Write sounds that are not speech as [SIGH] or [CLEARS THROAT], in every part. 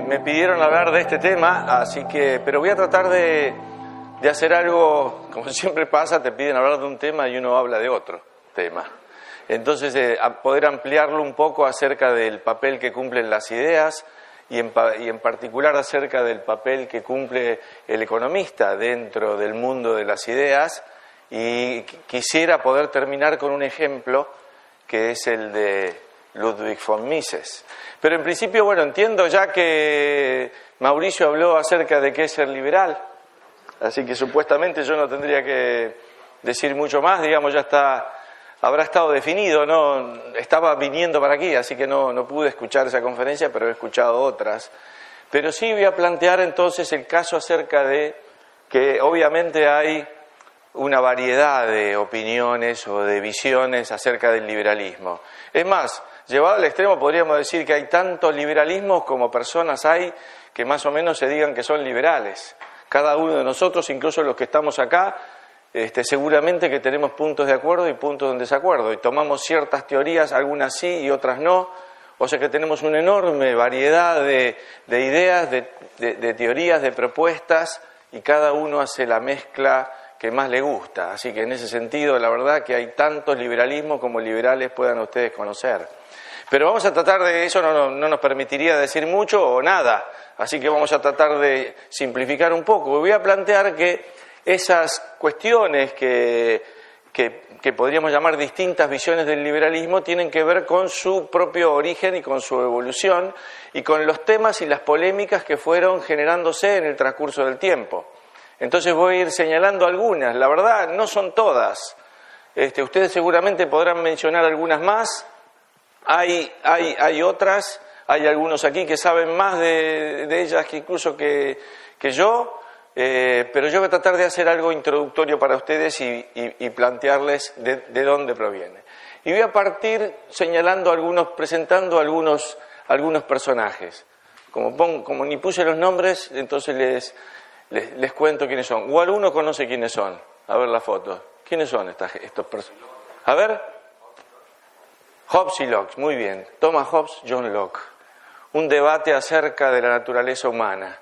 me, pidieron hablar de este tema, así que, pero voy a tratar de, hacer algo, como [LAUGHS] siempre pasa, te piden hablar de un tema y uno habla de otro tema. Entonces, eh, poder ampliarlo un poco acerca del papel que cumplen las ideas y en, particular acerca del papel que cumple el economista dentro del mundo de las ideas. Y quisiera poder terminar con un ejemplo que es el de Ludwig von Mises. Pero en principio, bueno, entiendo ya que Mauricio habló acerca de qué es ser liberal, así que supuestamente yo no tendría que decir mucho más, digamos, ya está, habrá estado definido, ¿no? Estaba viniendo para aquí, así que no, no pude escuchar esa conferencia, pero he escuchado otras. Pero sí voy a plantear entonces el caso acerca de que obviamente hay una variedad de opiniones o de visiones acerca del liberalismo. Es más, llevado al extremo podríamos decir que hay tantos liberalismos como personas hay que más o menos se digan que son liberales. Cada uno de nosotros, incluso los que estamos acá, este, seguramente que tenemos puntos de acuerdo y puntos de desacuerdo, y tomamos ciertas teorías, algunas sí y otras no, o sea que tenemos una enorme variedad de, ideas, de teorías, de propuestas, y cada uno hace la mezcla que más le gusta. Así que en ese sentido, la verdad que hay tantos liberalismos como liberales puedan ustedes conocer. Pero vamos a tratar de eso, no, nos permitiría decir mucho o nada. Así que vamos a tratar de simplificar un poco. Voy a plantear que esas cuestiones que, que podríamos llamar distintas visiones del liberalismo tienen que ver con su propio origen y con su evolución y con los temas y las polémicas que fueron generándose en el transcurso del tiempo. Entonces voy a ir señalando algunas. La verdad, no son todas. Este, ustedes seguramente podrán mencionar algunas más. Hay, hay, hay otras, hay algunos aquí que saben más de, ellas que incluso que, yo, eh, pero yo voy a tratar de hacer algo introductorio para ustedes y, y, plantearles de, de, dónde proviene. Y voy a partir señalando algunos, presentando algunos, algunos personajes. Como, ni puse los nombres, entonces les, les, cuento quiénes son. O alguno conoce quiénes son. A ver la foto. ¿Quiénes son estas, estos personas? A ver. Hobbes y Locke, muy bien. Thomas Hobbes, John Locke. Un debate acerca de la naturaleza humana.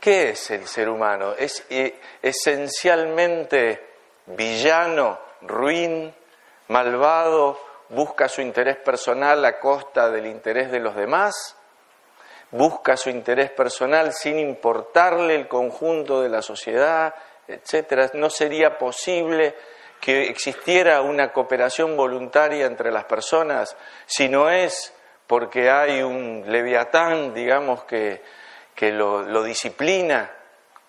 ¿Qué es el ser humano? ¿Es eh, esencialmente villano, ruin, malvado, busca su interés personal a costa del interés de los demás? busca su interés personal sin importarle el conjunto de la sociedad, etcétera. No sería posible que existiera una cooperación voluntaria entre las personas si no es porque hay un leviatán, digamos, que, que lo, disciplina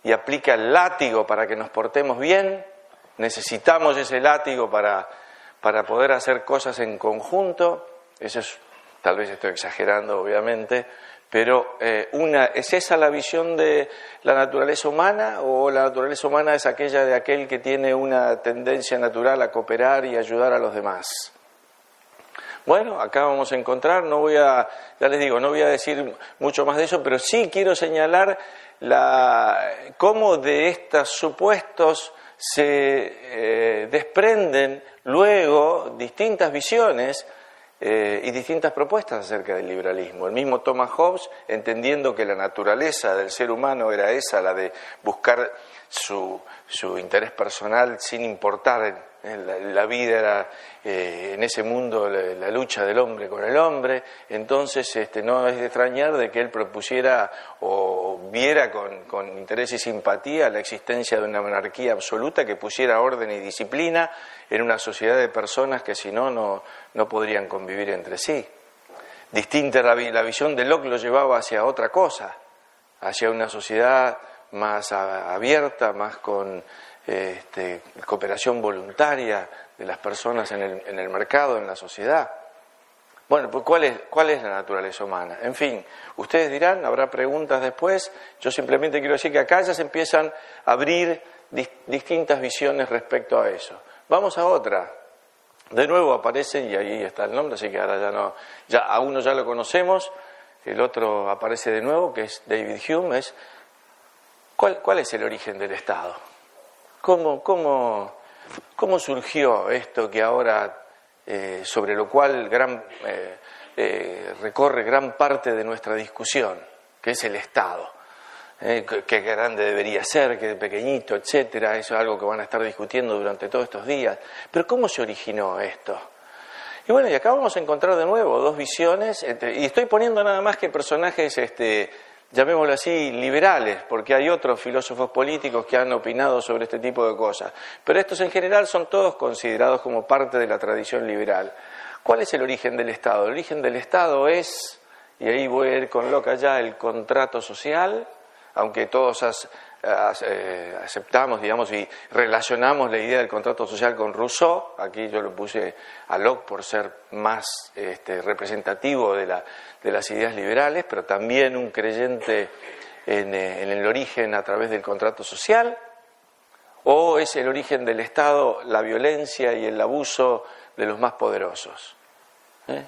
y aplica el látigo para que nos portemos bien. Necesitamos ese látigo para, para poder hacer cosas en conjunto. Eso es, tal vez estoy exagerando, obviamente, pero eh, una, ¿es esa la visión de la naturaleza humana o la naturaleza humana es aquella de aquel que tiene una tendencia natural a cooperar y ayudar a los demás? Bueno, acá vamos a encontrar, no voy a, ya les digo, no voy a decir mucho más de eso, pero sí quiero señalar la, cómo de estos supuestos se eh, desprenden luego distintas visiones eh, y distintas propuestas acerca del liberalismo. El mismo Thomas Hobbes, entendiendo que la naturaleza del ser humano era esa, la de buscar su, su interés personal sin importar la, vida era eh, en ese mundo la, lucha del hombre con el hombre, entonces este, no es de extrañar de que él propusiera o viera con, interés y simpatía la existencia de una monarquía absoluta que pusiera orden y disciplina en una sociedad de personas que si no, no podrían convivir entre sí. Distinta la, la visión de Locke lo llevaba hacia otra cosa, hacia una sociedad más abierta, más con este, cooperación voluntaria de las personas en el, en el mercado, en la sociedad. Bueno, pues ¿cuál es, ¿cuál es la naturaleza humana? En fin, ustedes dirán, habrá preguntas después, yo simplemente quiero decir que acá ya se empiezan a abrir distintas visiones respecto a eso. Vamos a otra. De nuevo aparece, y ahí está el nombre, así que ahora ya no, a uno ya lo conocemos, el otro aparece de nuevo, que es David Hume, es ¿cuál, es el origen del Estado? ¿Cómo, cómo, cómo surgió esto que ahora, eh, sobre lo cual gran, eh, eh, recorre gran parte de nuestra discusión? que es el Estado. qué grande debería ser, qué pequeñito, etcétera. Eso es algo que van a estar discutiendo durante todos estos días. Pero ¿cómo se originó esto? Y bueno, y acá vamos a encontrar de nuevo dos visiones, este, y estoy poniendo nada más que personajes, este, llamémoslo así, liberales, porque hay otros filósofos políticos que han opinado sobre este tipo de cosas. Pero estos en general son todos considerados como parte de la tradición liberal. ¿Cuál es el origen del Estado? El origen del Estado es, y ahí voy a ir con loca ya, el contrato social, aunque todos eh, aceptamos, digamos, y relacionamos la idea del contrato social con Rousseau, aquí yo lo puse a Locke por ser más este, representativo de, las ideas liberales, pero también un creyente en, eh, en el origen a través del contrato social, o es el origen del Estado la violencia y el abuso de los más poderosos.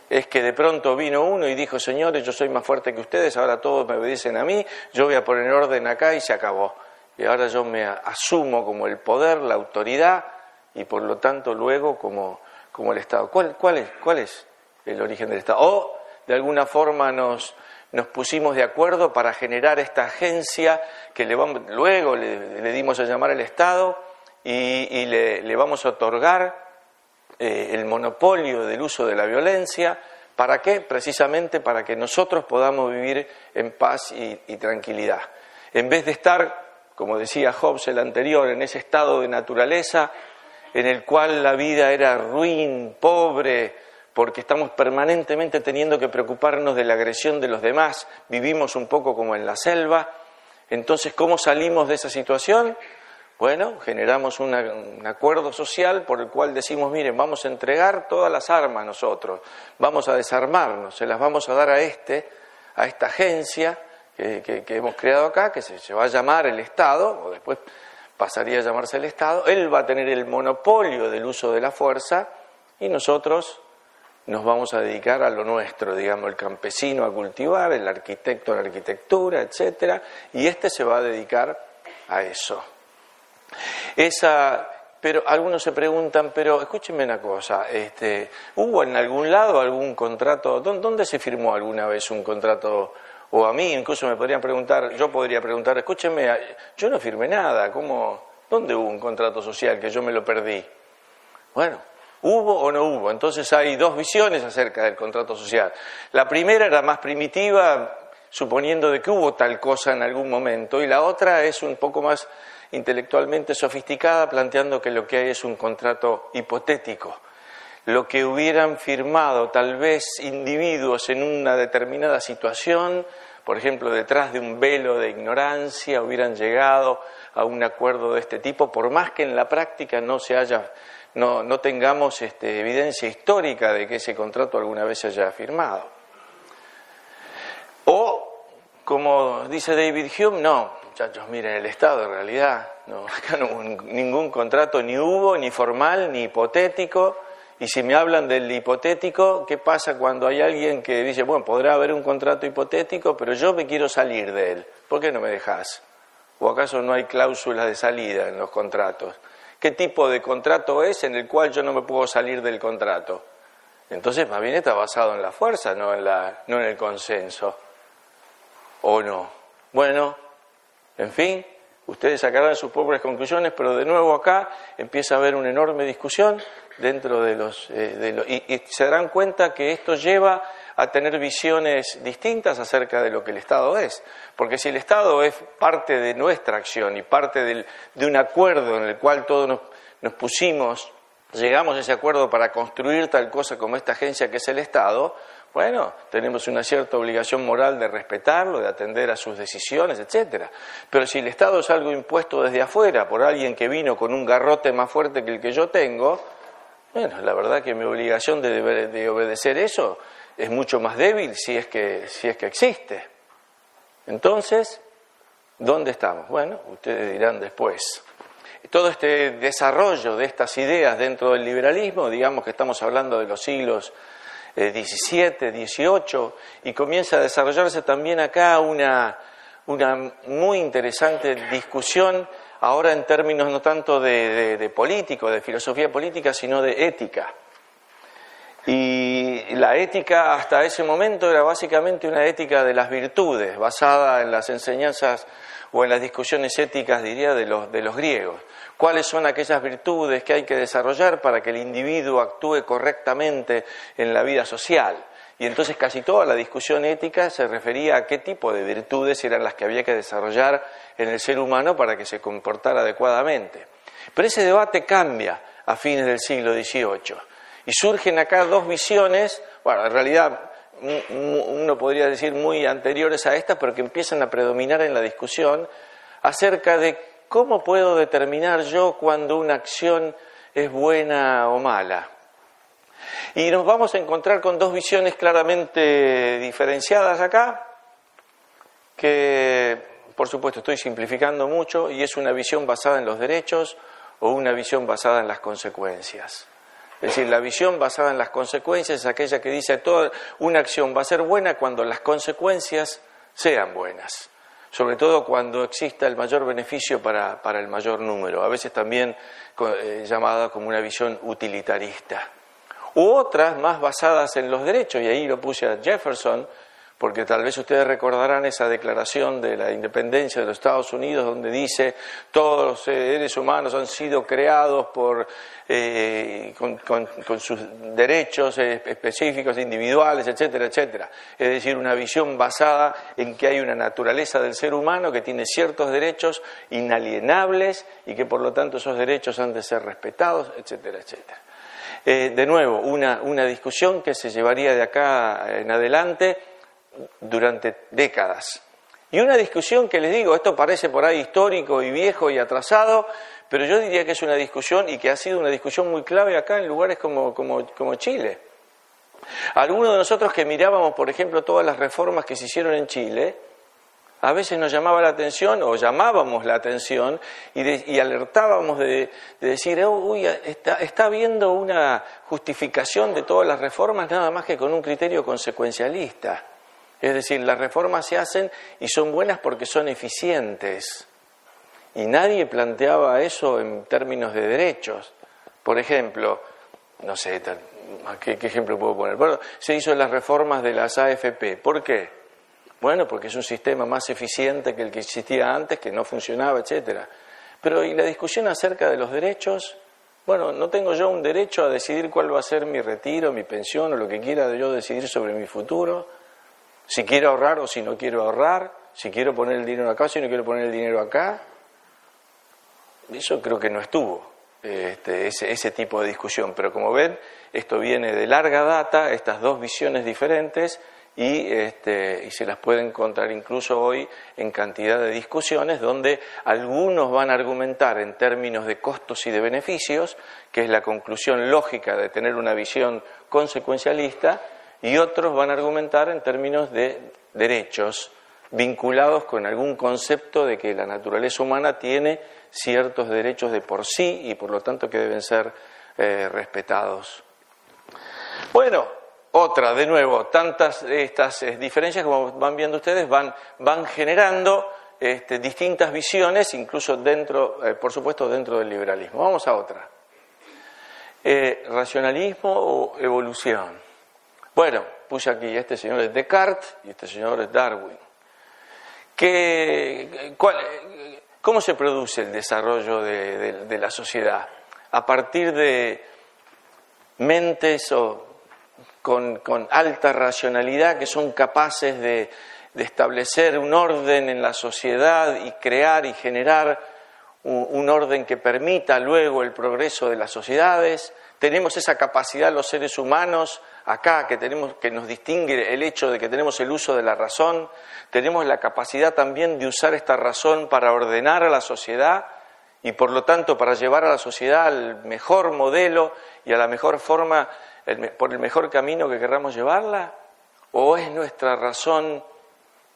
Es que de pronto vino uno y dijo, señores, yo soy más fuerte que ustedes, ahora todos me obedecen a mí, yo voy a poner orden acá y se acabó. Y ahora yo me asumo como el poder, la autoridad y por lo tanto luego como, como el Estado. ¿Cuál, cuál, es, ¿Cuál es el origen del Estado? O de alguna forma nos, nos pusimos de acuerdo para generar esta agencia que le vamos, luego le, dimos a llamar el Estado y, le vamos a otorgar eh, el monopolio del uso de la violencia. ¿Para qué? Precisamente para que nosotros podamos vivir en paz y, tranquilidad. En vez de estar, como decía Hobbes el anterior, en ese estado de naturaleza en el cual la vida era ruin, pobre, porque estamos permanentemente teniendo que preocuparnos de la agresión de los demás, vivimos un poco como en la selva. Entonces, ¿cómo salimos de esa situación? Bueno, generamos un acuerdo social por el cual decimos, miren, vamos a entregar todas las armas nosotros, vamos a desarmarnos, se las vamos a dar a este, a esta agencia que, hemos creado acá, que se, se, va a llamar el Estado, o después pasaría a llamarse el Estado, él va a tener el monopolio del uso de la fuerza y nosotros nos vamos a dedicar a lo nuestro, digamos, el campesino a cultivar, el arquitecto a la arquitectura, etcétera, y este se va a dedicar a eso. Esa, pero algunos se preguntan, pero escúchenme una cosa, este, ¿hubo en algún lado algún contrato? ¿Dónde se firmó alguna vez un contrato? O a mí incluso me podrían preguntar, yo podría preguntar, escúchenme, yo no firmé nada, ¿cómo, ¿dónde hubo un contrato social que yo me lo perdí? Bueno, ¿Hubo o no hubo? Entonces hay dos visiones acerca del contrato social. La primera era más primitiva, suponiendo de que hubo tal cosa en algún momento, y la otra es un poco más intelectualmente sofisticada, planteando que lo que hay es un contrato hipotético. Lo que hubieran firmado tal vez individuos en una determinada situación, por ejemplo, detrás de un velo de ignorancia, hubieran llegado a un acuerdo de este tipo, por más que en la práctica no se haya, no, no tengamos este, evidencia histórica de que ese contrato alguna vez se haya firmado. O, como dice David Hume, no, muchachos, miren, el Estado en realidad, no, [LAUGHS] acá no hubo ningún contrato, ni hubo, ni formal, ni hipotético. Y si me hablan del hipotético, ¿qué pasa cuando hay alguien que dice, bueno, podrá haber un contrato hipotético, pero yo me quiero salir de él? ¿Por qué no me dejas? ¿O acaso no hay cláusulas de salida en los contratos? ¿Qué tipo de contrato es en el cual yo no me puedo salir del contrato? Entonces, más bien está basado en la fuerza, no en, la, no en el consenso. ¿O no? Bueno, en fin, ustedes sacarán sus propias conclusiones, pero de nuevo acá empieza a haber una enorme discusión dentro de los... Eh, y, se darán cuenta que esto lleva a tener visiones distintas acerca de lo que el Estado es. Porque si el Estado es parte de nuestra acción y parte de un acuerdo en el cual todos nos, nos pusimos, llegamos a ese acuerdo para construir tal cosa como esta agencia que es el Estado, bueno, tenemos una cierta obligación moral de respetarlo, de atender a sus decisiones, etcétera. Pero si el Estado es algo impuesto desde afuera por alguien que vino con un garrote más fuerte que el que yo tengo, bueno, la verdad que mi obligación de, de obedecer eso es mucho más débil si es que, si es que existe. Entonces, ¿dónde estamos? Bueno, ustedes dirán después. Todo este desarrollo de estas ideas dentro del liberalismo, digamos que estamos hablando de los siglos 17, 18, y comienza a desarrollarse también acá una, una muy interesante discusión, ahora en términos no tanto de, político, de filosofía política, sino de ética. Y la ética hasta ese momento era básicamente una ética de las virtudes, basada en las enseñanzas o en las discusiones éticas, diría, de los, de los griegos. ¿Cuáles son aquellas virtudes que hay que desarrollar para que el individuo actúe correctamente en la vida social? Y entonces casi toda la discusión ética se refería a qué tipo de virtudes eran las que había que desarrollar en el ser humano para que se comportara adecuadamente. Pero ese debate cambia a fines del siglo XVIII y surgen acá dos visiones, bueno, en realidad uno podría decir muy anteriores a estas, pero que empiezan a predominar en la discusión acerca de cómo puedo determinar yo cuando una acción es buena o mala. Y nos vamos a encontrar con dos visiones claramente diferenciadas acá, que por supuesto estoy simplificando mucho, y es una visión basada en los derechos o una visión basada en las consecuencias. Es decir, la visión basada en las consecuencias es aquella que dice toda una acción va a ser buena cuando las consecuencias sean buenas, sobre todo cuando exista el mayor beneficio para, el mayor número, a veces también eh, llamada como una visión utilitarista. U otras más basadas en los derechos, y ahí lo puse a Jefferson, porque tal vez ustedes recordarán esa declaración de la independencia de los Estados Unidos donde dice todos los seres humanos han sido creados por, eh, con, sus derechos específicos, individuales, etcétera, etcétera. Es decir, una visión basada en que hay una naturaleza del ser humano que tiene ciertos derechos inalienables y que por lo tanto esos derechos han de ser respetados, etcétera, etcétera. Eh, de nuevo, una, una discusión que se llevaría de acá en adelante durante décadas. Y una discusión que les digo, esto parece por ahí histórico y viejo y atrasado, pero yo diría que es una discusión y que ha sido una discusión muy clave acá en lugares como, como, Chile. Algunos de nosotros que mirábamos, por ejemplo, todas las reformas que se hicieron en Chile, a veces nos llamaba la atención o llamábamos la atención y, alertábamos de, decir, oh, uy, está, está habiendo una justificación de todas las reformas nada más que con un criterio consecuencialista. Es decir, las reformas se hacen y son buenas porque son eficientes. Y nadie planteaba eso en términos de derechos. Por ejemplo, no sé, ¿qué, ejemplo puedo poner? Bueno, se hizo las reformas de las AFP. ¿Por qué? Bueno, porque es un sistema más eficiente que el que existía antes, que no funcionaba, etcétera. Pero ¿y la discusión acerca de los derechos? Bueno, no tengo yo un derecho a decidir cuál va a ser mi retiro, mi pensión o lo que quiera yo decidir sobre mi futuro si quiero ahorrar o si no quiero ahorrar, si quiero poner el dinero acá o si no quiero poner el dinero acá. Eso creo que no estuvo, este, ese, tipo de discusión. Pero como ven, esto viene de larga data, estas dos visiones diferentes, y, este, y se las puede encontrar incluso hoy en cantidad de discusiones donde algunos van a argumentar en términos de costos y de beneficios, que es la conclusión lógica de tener una visión consecuencialista, y otros van a argumentar en términos de derechos vinculados con algún concepto de que la naturaleza humana tiene ciertos derechos de por sí y por lo tanto que deben ser eh, respetados. Bueno, otra, de nuevo, tantas estas eh, diferencias, como van viendo ustedes, van, van generando este, distintas visiones, incluso dentro, eh, por supuesto, dentro del liberalismo. Vamos a otra. racionalismo o evolución. Bueno, puse aquí, este señor es Descartes y este señor es Darwin. ¿Cómo se produce el desarrollo de, la sociedad? A partir de mentes con, alta racionalidad que son capaces de, establecer un orden en la sociedad y crear y generar un orden que permita luego el progreso de las sociedades. Tenemos esa capacidad los seres humanos acá que tenemos que nos distingue el hecho de que tenemos el uso de la razón, tenemos la capacidad también de usar esta razón para ordenar a la sociedad y por lo tanto para llevar a la sociedad al mejor modelo y a la mejor forma, por el mejor camino que querramos llevarla? ¿O es nuestra razón,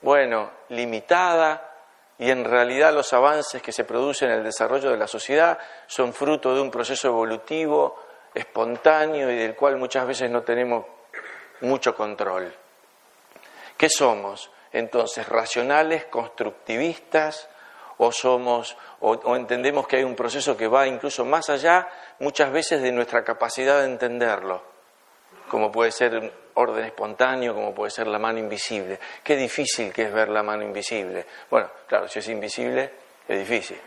bueno, limitada y en realidad los avances que se producen en el desarrollo de la sociedad son fruto de un proceso evolutivo espontáneo y del cual muchas veces no tenemos mucho control. ¿Qué somos? Entonces, racionales, constructivistas, o somos, o, entendemos que hay un proceso que va incluso más allá, muchas veces, de nuestra capacidad de entenderlo. como puede ser un orden espontáneo, como puede ser la mano invisible. Qué difícil que es ver la mano invisible. Bueno, claro, si es invisible, es difícil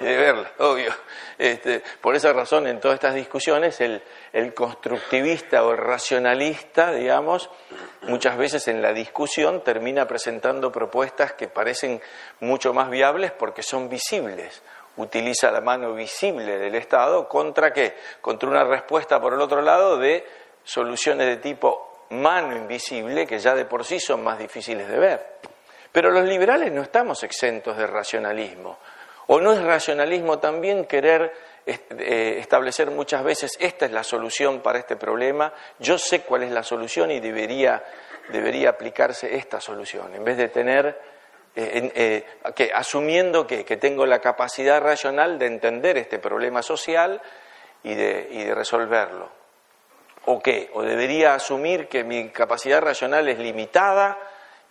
de verla, obvio. Este, por esa razón, en todas estas discusiones, el, constructivista o el racionalista, digamos, muchas veces en la discusión termina presentando propuestas que parecen mucho más viables porque son visibles. Utiliza la mano visible del Estado contra qué? Contra una respuesta, por el otro lado, de soluciones de tipo mano invisible que ya de por sí son más difíciles de ver. Pero los liberales no estamos exentos de racionalismo. ¿O no es racionalismo también querer eh, establecer muchas veces esta es la solución para este problema, yo sé cuál es la solución y debería, debería aplicarse esta solución, en vez de tener, eh, eh, que, asumiendo que, que, tengo la capacidad racional de entender este problema social y de, y de resolverlo. ¿O qué? ¿O debería asumir que mi capacidad racional es limitada?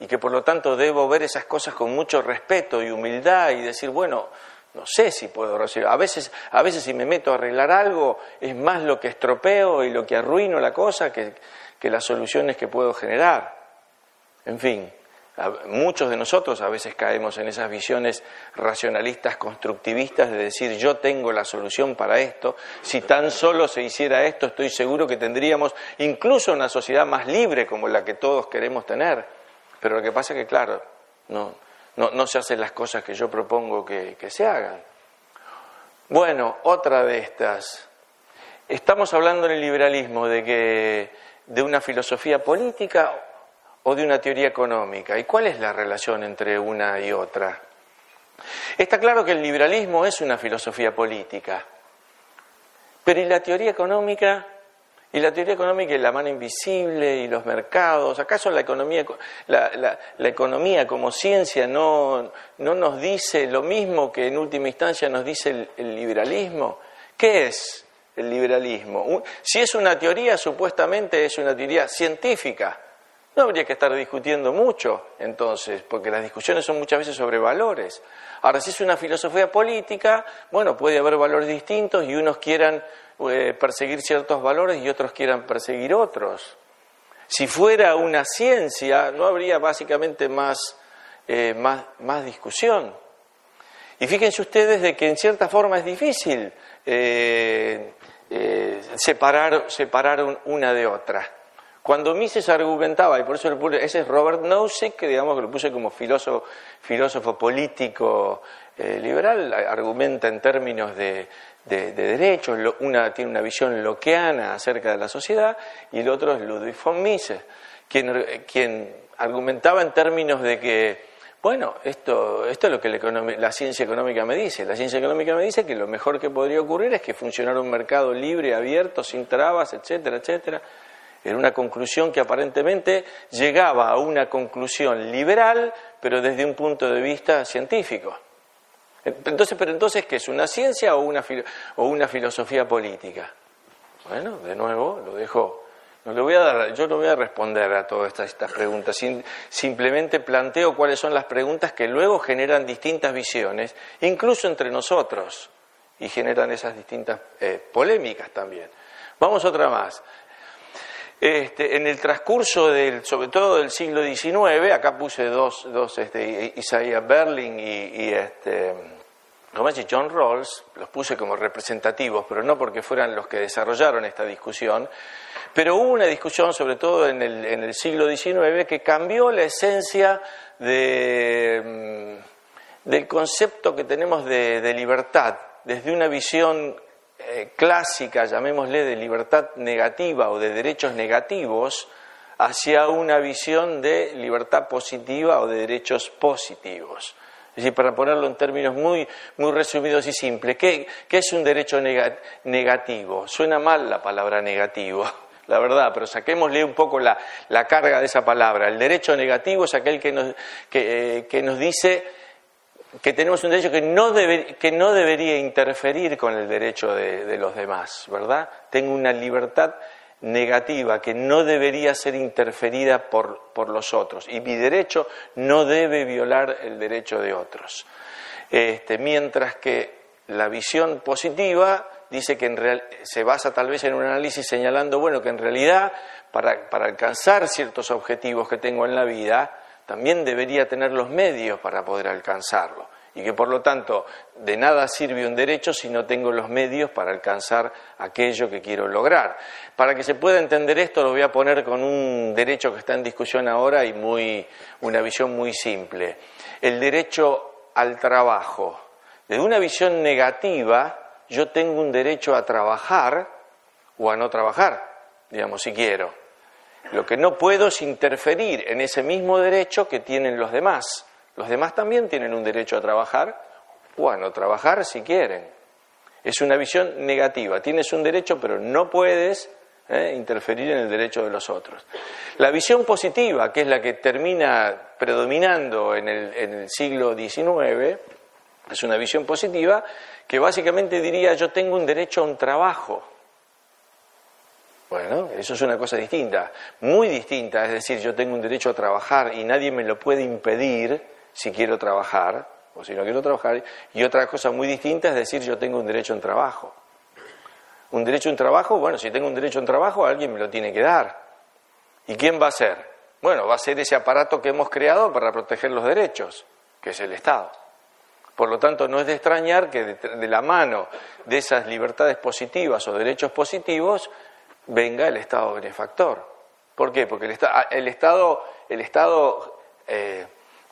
Y que por lo tanto debo ver esas cosas con mucho respeto y humildad y decir, bueno, no sé si puedo recibir. A veces, a veces si me meto a arreglar algo, es más lo que estropeo y lo que arruino la cosa que, que las soluciones que puedo generar. En fin, muchos de nosotros a veces caemos en esas visiones racionalistas, constructivistas de decir yo tengo la solución para esto, si tan solo se hiciera esto estoy seguro que tendríamos incluso una sociedad más libre como la que todos queremos tener. Pero lo que pasa es que, claro, no, no, se hacen las cosas que yo propongo que, se hagan. Bueno, otra de estas. Estamos hablando en el liberalismo de que de una filosofía política o de una teoría económica. ¿Y cuál es la relación entre una y otra? Está claro que el liberalismo es una filosofía política, pero ¿y la teoría económica? Y la teoría económica y la mano invisible y los mercados, ¿acaso la economía, la, economía como ciencia no, no, nos dice lo mismo que en última instancia nos dice el, liberalismo? ¿Qué es el liberalismo? Si es una teoría, supuestamente es una teoría científica. No habría que estar discutiendo mucho, entonces, porque las discusiones son muchas veces sobre valores. Ahora, si es una filosofía política, bueno, puede haber valores distintos y unos quieran eh, perseguir ciertos valores y otros quieran perseguir otros. Si fuera una ciencia, no habría básicamente más, eh, más, más, discusión. Y fíjense ustedes de que en cierta forma es difícil eh, separar, separar una de otra. Cuando Mises argumentaba, y por eso ese es Robert Nozick, que digamos que lo puse como filósofo, filósofo político liberal, argumenta en términos de, de, derechos, una tiene una visión loqueana acerca de la sociedad y el otro es Ludwig von Mises, quien, quien argumentaba en términos de que, bueno, esto, esto es lo que la, ciencia económica me dice. La ciencia económica me dice que lo mejor que podría ocurrir es que funcionara un mercado libre, abierto, sin trabas, etcétera, etcétera. Era una conclusión que aparentemente llegaba a una conclusión liberal, pero desde un punto de vista científico. Entonces, pero entonces, ¿qué es? ¿Una ciencia o una, filosofía política? Bueno, de nuevo, lo dejo. No le voy a dar, yo no voy a responder a todas estas, preguntas, simplemente planteo cuáles son las preguntas que luego generan distintas visiones, incluso entre nosotros, y generan esas distintas eh, polémicas también. Vamos otra más. Este, en el transcurso del, sobre todo del siglo XIX, acá puse dos, dos este, Isaiah Berlin y, y este, John Rawls, los puse como representativos, pero no porque fueran los que desarrollaron esta discusión, pero hubo una discusión, sobre todo en el, en el siglo XIX, que cambió la esencia de, mm, del concepto que tenemos de, de libertad, desde una visión eh, clásica, llamémosle, de libertad negativa o de derechos negativos, hacia una visión de libertad positiva o de derechos positivos. Es decir, para ponerlo en términos muy, muy resumidos y simples, ¿qué, es un derecho negativo? Suena mal la palabra negativo, [LAUGHS] la verdad, pero saquémosle un poco la, carga de esa palabra. El derecho negativo es aquel que nos, que eh, nos dice que tenemos un derecho que no, que no debería interferir con el derecho de, los demás, ¿verdad? Tengo una libertad negativa que no debería ser interferida por, por, los otros y mi derecho no debe violar el derecho de otros. Este, mientras que la visión positiva dice que en real, se basa tal vez en un análisis señalando, bueno, que en realidad para, para alcanzar ciertos objetivos que tengo en la vida, también debería tener los medios para poder alcanzarlo y que por lo tanto de nada sirve un derecho si no tengo los medios para alcanzar aquello que quiero lograr. Para que se pueda entender esto lo voy a poner con un derecho que está en discusión ahora y muy, una visión muy simple. El derecho al trabajo. Desde una visión negativa yo tengo un derecho a trabajar o a no trabajar, digamos, si quiero. Lo que no puedo es interferir en ese mismo derecho que tienen los demás. Los demás también tienen un derecho a trabajar o a no trabajar si quieren. Es una visión negativa. Tienes un derecho, pero no puedes eh, interferir en el derecho de los otros. La visión positiva, que es la que termina predominando en el, en el siglo XIX, es una visión positiva que básicamente diría yo tengo un derecho a un trabajo. Bueno, eso es una cosa distinta, muy distinta, es decir, yo tengo un derecho a trabajar y nadie me lo puede impedir si quiero trabajar o si no quiero trabajar. Y otra cosa muy distinta es decir, yo tengo un derecho en trabajo. Un derecho en trabajo, bueno, si tengo un derecho en trabajo, alguien me lo tiene que dar. ¿Y quién va a ser? Bueno, va a ser ese aparato que hemos creado para proteger los derechos, que es el Estado. Por lo tanto, no es de extrañar que de, la mano de esas libertades positivas o derechos positivos venga el Estado benefactor. ¿Por qué? Porque el, el Estado, el Estado eh,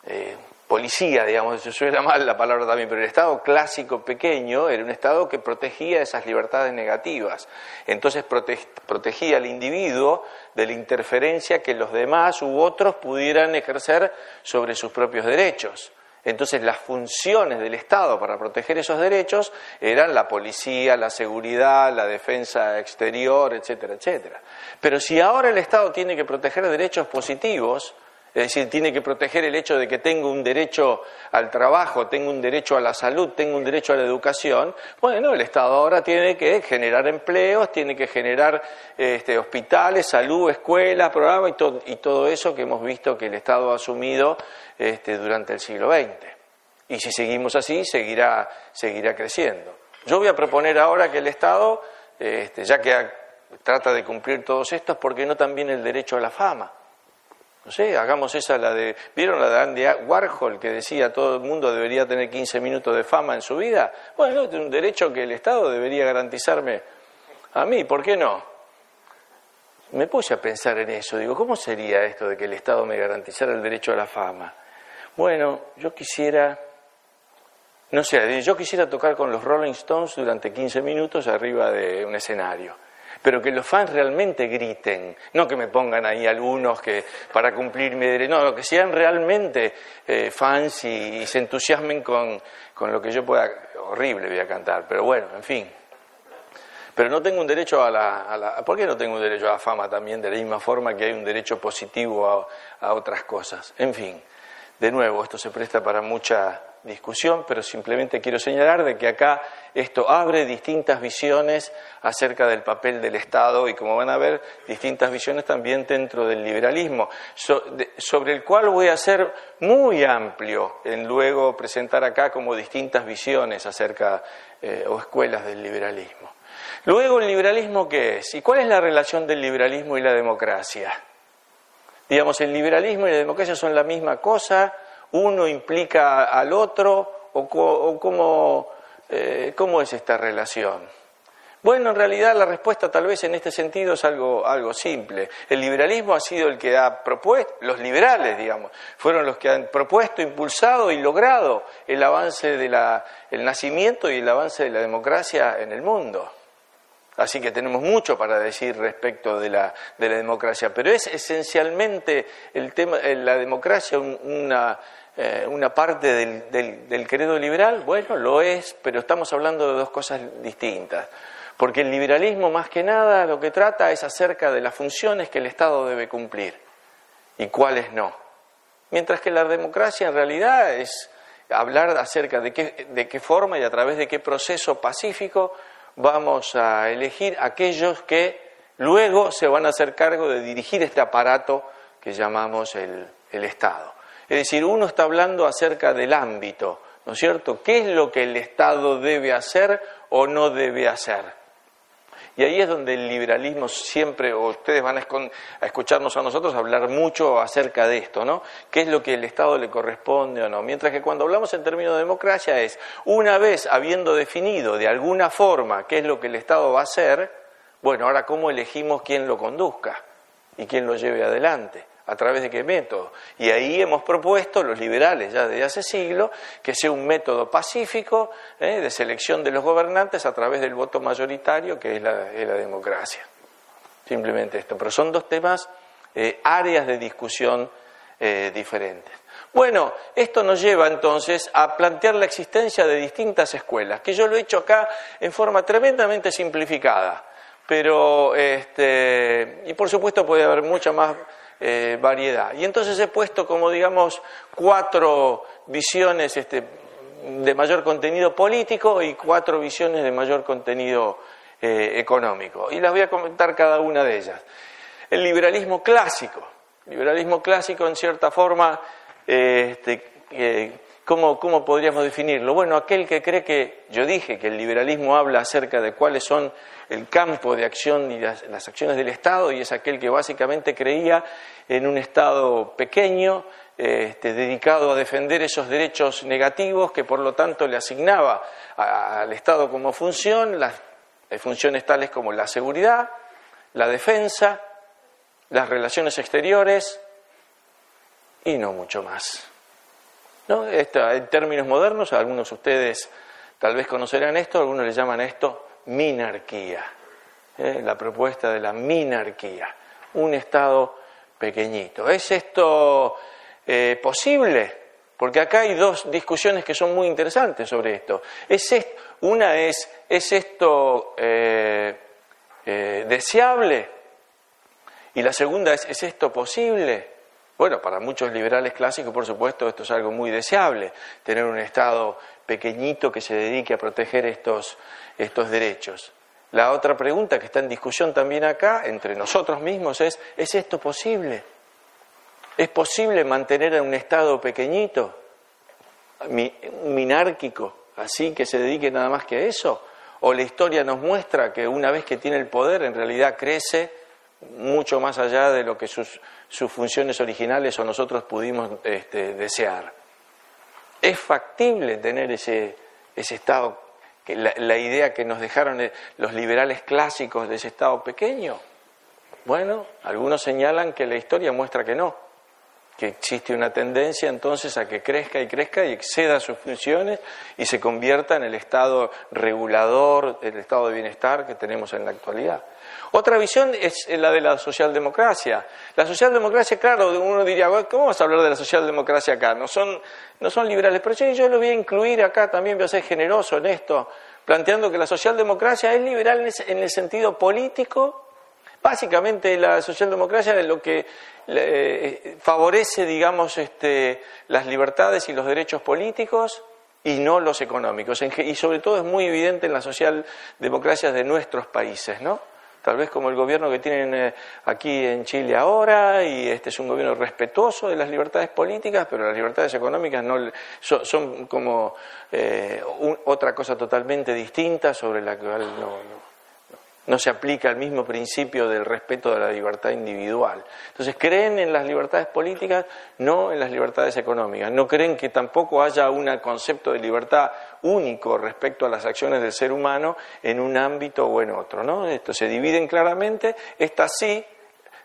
eh, policía, digamos, eso suena [LAUGHS] mal la palabra también, pero el Estado clásico pequeño era un Estado que protegía esas libertades negativas. Entonces protegía al individuo de la interferencia que los demás u otros pudieran ejercer sobre sus propios derechos. Entonces las funciones del Estado para proteger esos derechos eran la policía, la seguridad, la defensa exterior, etcétera, etcétera. Pero si ahora el Estado tiene que proteger derechos positivos, es decir, tiene que proteger el hecho de que tengo un derecho al trabajo, tengo un derecho a la salud, tengo un derecho a la educación. Bueno, el Estado ahora tiene que generar empleos, tiene que generar este, hospitales, salud, escuelas, programas y todo, eso que hemos visto que el Estado ha asumido este, durante el siglo XX. Y si seguimos así, seguirá, seguirá creciendo. Yo voy a proponer ahora que el Estado, este, ya que trata de cumplir todos estos, ¿por qué no también el derecho a la fama? No sé, hagamos esa, la de. ¿Vieron la de Andy Warhol que decía todo el mundo debería tener 15 minutos de fama en su vida? Bueno, es un derecho que el Estado debería garantizarme a mí, ¿por qué no? Me puse a pensar en eso, digo, ¿cómo sería esto de que el Estado me garantizara el derecho a la fama? Bueno, yo quisiera. No sé, yo quisiera tocar con los Rolling Stones durante 15 minutos arriba de un escenario pero que los fans realmente griten, no que me pongan ahí algunos que para cumplir mi derecho, no, que sean realmente eh, fans y, se entusiasmen con, con, lo que yo pueda, horrible voy a cantar, pero bueno, en fin. Pero no tengo un derecho a la, a la, ¿Por qué no tengo un derecho a la fama también de la misma forma que hay un derecho positivo a, a otras cosas? En fin, de nuevo, esto se presta para mucha discusión, pero simplemente quiero señalar de que acá esto abre distintas visiones acerca del papel del Estado y como van a ver, distintas visiones también dentro del liberalismo, sobre el cual voy a ser muy amplio en luego presentar acá como distintas visiones acerca eh, o escuelas del liberalismo. Luego, ¿el liberalismo qué es? ¿Y cuál es la relación del liberalismo y la democracia? Digamos, el liberalismo y la democracia son la misma cosa, uno implica al otro o, eh, cómo, es esta relación. Bueno, en realidad la respuesta tal vez en este sentido es algo, algo simple. El liberalismo ha sido el que ha propuesto, los liberales, digamos, fueron los que han propuesto, impulsado y logrado el avance de la, el nacimiento y el avance de la democracia en el mundo. Así que tenemos mucho para decir respecto de la, de la democracia, pero es esencialmente el tema, la democracia una, eh, una parte del, credo liberal? Bueno, lo es, pero estamos hablando de dos cosas distintas. Porque el liberalismo, más que nada, lo que trata es acerca de las funciones que el Estado debe cumplir y cuáles no. Mientras que la democracia en realidad es hablar acerca de qué, de qué forma y a través de qué proceso pacífico vamos a elegir aquellos que luego se van a hacer cargo de dirigir este aparato que llamamos el Estado. Es decir, uno está hablando acerca del ámbito, ¿no es cierto? ¿Qué es lo que el Estado debe hacer o no debe hacer. Y ahí es donde el liberalismo siempre, o ustedes van a escucharnos a nosotros hablar mucho acerca de esto, ¿no? ¿Qué es lo que el Estado le corresponde o no? Mientras que cuando hablamos en términos de democracia es, una vez habiendo definido de alguna forma qué es lo que el Estado va a hacer, bueno, ahora cómo elegimos quién lo conduzca y quién lo lleve adelante. ¿A través de qué método? Y ahí hemos propuesto, los liberales ya desde hace siglos, que sea un método pacífico ¿eh? de selección de los gobernantes a través del voto mayoritario, que es la, democracia. Simplemente esto. Pero son dos temas, eh, áreas de discusión eh, diferentes. Bueno, esto nos lleva entonces a plantear la existencia de distintas escuelas, que yo lo he hecho acá en forma tremendamente simplificada, pero, este, y por supuesto puede haber mucha más eh, variedad. Y entonces he puesto como, digamos, cuatro visiones este, de mayor contenido político y cuatro visiones de mayor contenido eh, económico. Y las voy a comentar cada una de ellas. El liberalismo clásico. liberalismo clásico, en cierta forma, eh, este, ¿cómo, ¿cómo podríamos definirlo? Bueno, aquel que cree que, yo dije que el liberalismo habla acerca de cuáles son el campo de acción y las, acciones del Estado y es aquel que básicamente creía en un Estado pequeño, este, dedicado a defender esos derechos negativos que por lo tanto le asignaba al Estado como función, las funciones tales como la seguridad, la defensa, las relaciones exteriores y no mucho más. En términos modernos, algunos de ustedes tal vez conocerán esto, algunos le llaman esto minarquía, ¿eh? la propuesta de la minarquía, un Estado pequeñito. ¿Es esto eh, posible? Porque acá hay dos discusiones que son muy interesantes sobre esto. ¿Es una es, ¿es esto eh, deseable? Y la segunda es, ¿es esto posible? Bueno, para muchos liberales clásicos, por supuesto, esto es algo muy deseable, tener un Estado pequeñito que se dedique a proteger estos, estos derechos. La otra pregunta que está en discusión también acá, entre nosotros mismos, es, ¿es esto posible? ¿Es posible mantener a un Estado pequeñito, minárquico, así que se dedique nada más que a eso? ¿O la historia nos muestra que una vez que tiene el poder en realidad crece mucho más allá de lo que sus, sus funciones originales o nosotros pudimos este, desear? ¿Es factible tener ese, ese Estado, que la, idea que nos dejaron eh, los liberales clásicos de ese Estado pequeño? Bueno, algunos señalan que la historia muestra que no, que existe una tendencia entonces a que crezca y crezca y exceda sus funciones y se convierta en el Estado regulador, el Estado de bienestar que tenemos en la actualidad. Otra visión es la de la socialdemocracia. La socialdemocracia, claro, uno diría, ¿cómo vamos a hablar de la socialdemocracia acá? No son, no son liberales, pero yo, lo voy a incluir acá también, voy a ser generoso en esto, planteando que la socialdemocracia es liberal en el sentido político. Básicamente la socialdemocracia es lo que eh, favorece, digamos, este, las libertades y los derechos políticos y no los económicos. Y sobre todo es muy evidente en las socialdemocracias de nuestros países, ¿no? tal vez como el gobierno que tienen eh, aquí en Chile ahora, y este es un gobierno respetuoso de las libertades políticas, pero las libertades económicas no, son, como eh, otra cosa totalmente distinta sobre la no, no se aplica el mismo principio del respeto de la libertad individual. Entonces, creen en las libertades políticas, no en las libertades económicas. No creen que tampoco haya un concepto de libertad único respecto a las acciones del ser humano en un ámbito o en otro. ¿no? Esto se dividen claramente, estas sí,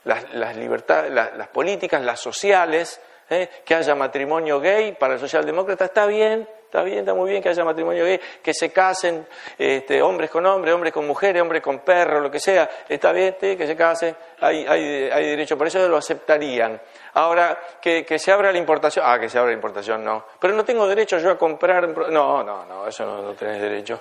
las, libertades, las, políticas, las sociales, ¿eh? que haya matrimonio gay para el socialdemócrata está bien, Está bien, está muy bien que haya matrimonio gay, que se casen este, hombres con hombres, hombres con mujeres, hombres con perros, lo que sea. Está bien que se casen, hay, hay, hay derecho, por eso lo aceptarían. Ahora, que, se abra la importación, ah, que se abra la importación, no. Pero no tengo derecho yo a comprar, no, no, no, eso no, no tenés derecho.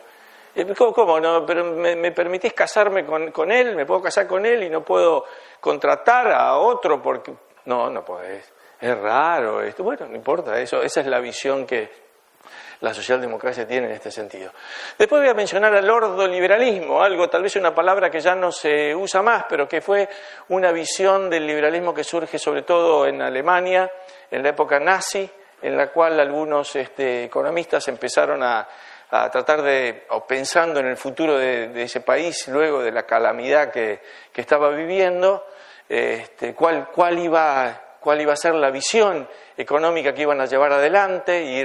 Eh, ¿Cómo, cómo no? Pero me, permitís casarme con, con, él, me puedo casar con él y no puedo contratar a otro porque... No, no podés. Es raro esto. Bueno, no importa, eso, esa es la visión que, la socialdemocracia tiene en este sentido. Después voy a mencionar al ordoliberalismo, algo, tal vez una palabra que ya no se usa más, pero que fue una visión del liberalismo que surge sobre todo en Alemania, en la época nazi, en la cual algunos este, economistas empezaron a, tratar de, o pensando en el futuro de, ese país, luego de la calamidad que, estaba viviendo, este, cuál, cuál, iba, cuál iba a ser la visión económica que iban a llevar adelante, y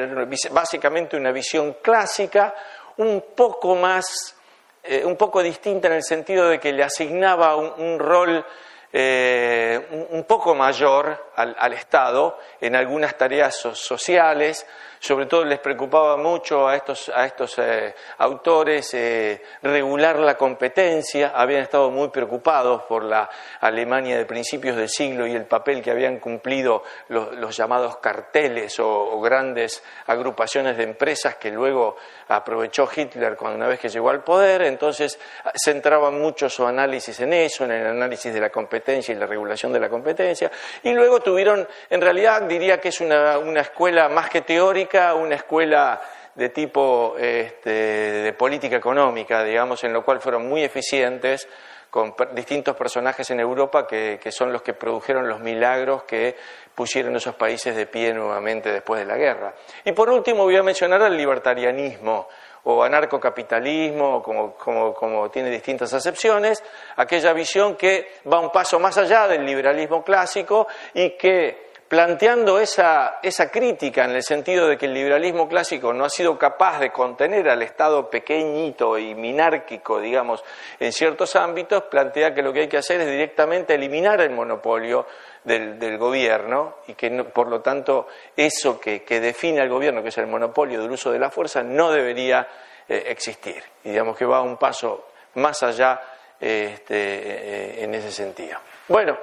básicamente una visión clásica, un poco más, eh, un poco distinta en el sentido de que le asignaba un, rol eh, un, poco mayor al, al, Estado en algunas tareas sociales, sobre todo les preocupaba mucho a estos, a estos eh, autores eh, regular la competencia, habían estado muy preocupados por la Alemania de principios del siglo y el papel que habían cumplido los, llamados carteles o, grandes agrupaciones de empresas que luego aprovechó Hitler cuando una vez que llegó al poder, entonces centraban mucho su análisis en eso, en el análisis de la competencia y la regulación de la competencia, y luego tuvieron, en realidad diría que es una, una escuela más que teórica, una escuela de tipo este, de política económica, digamos, en lo cual fueron muy eficientes con distintos personajes en Europa que, son los que produjeron los milagros que pusieron esos países de pie nuevamente después de la guerra. Y por último voy a mencionar el libertarianismo o anarcocapitalismo, como, como tiene distintas acepciones, aquella visión que va un paso más allá del liberalismo clásico y que planteando esa, esa, crítica en el sentido de que el liberalismo clásico no ha sido capaz de contener al Estado pequeñito y minárquico, digamos, en ciertos ámbitos, plantea que lo que hay que hacer es directamente eliminar el monopolio del, gobierno y que, por lo tanto, eso que, define al gobierno, que es el monopolio del uso de la fuerza, no debería eh, existir. Y digamos que va un paso más allá este, eh, en ese sentido. Bueno,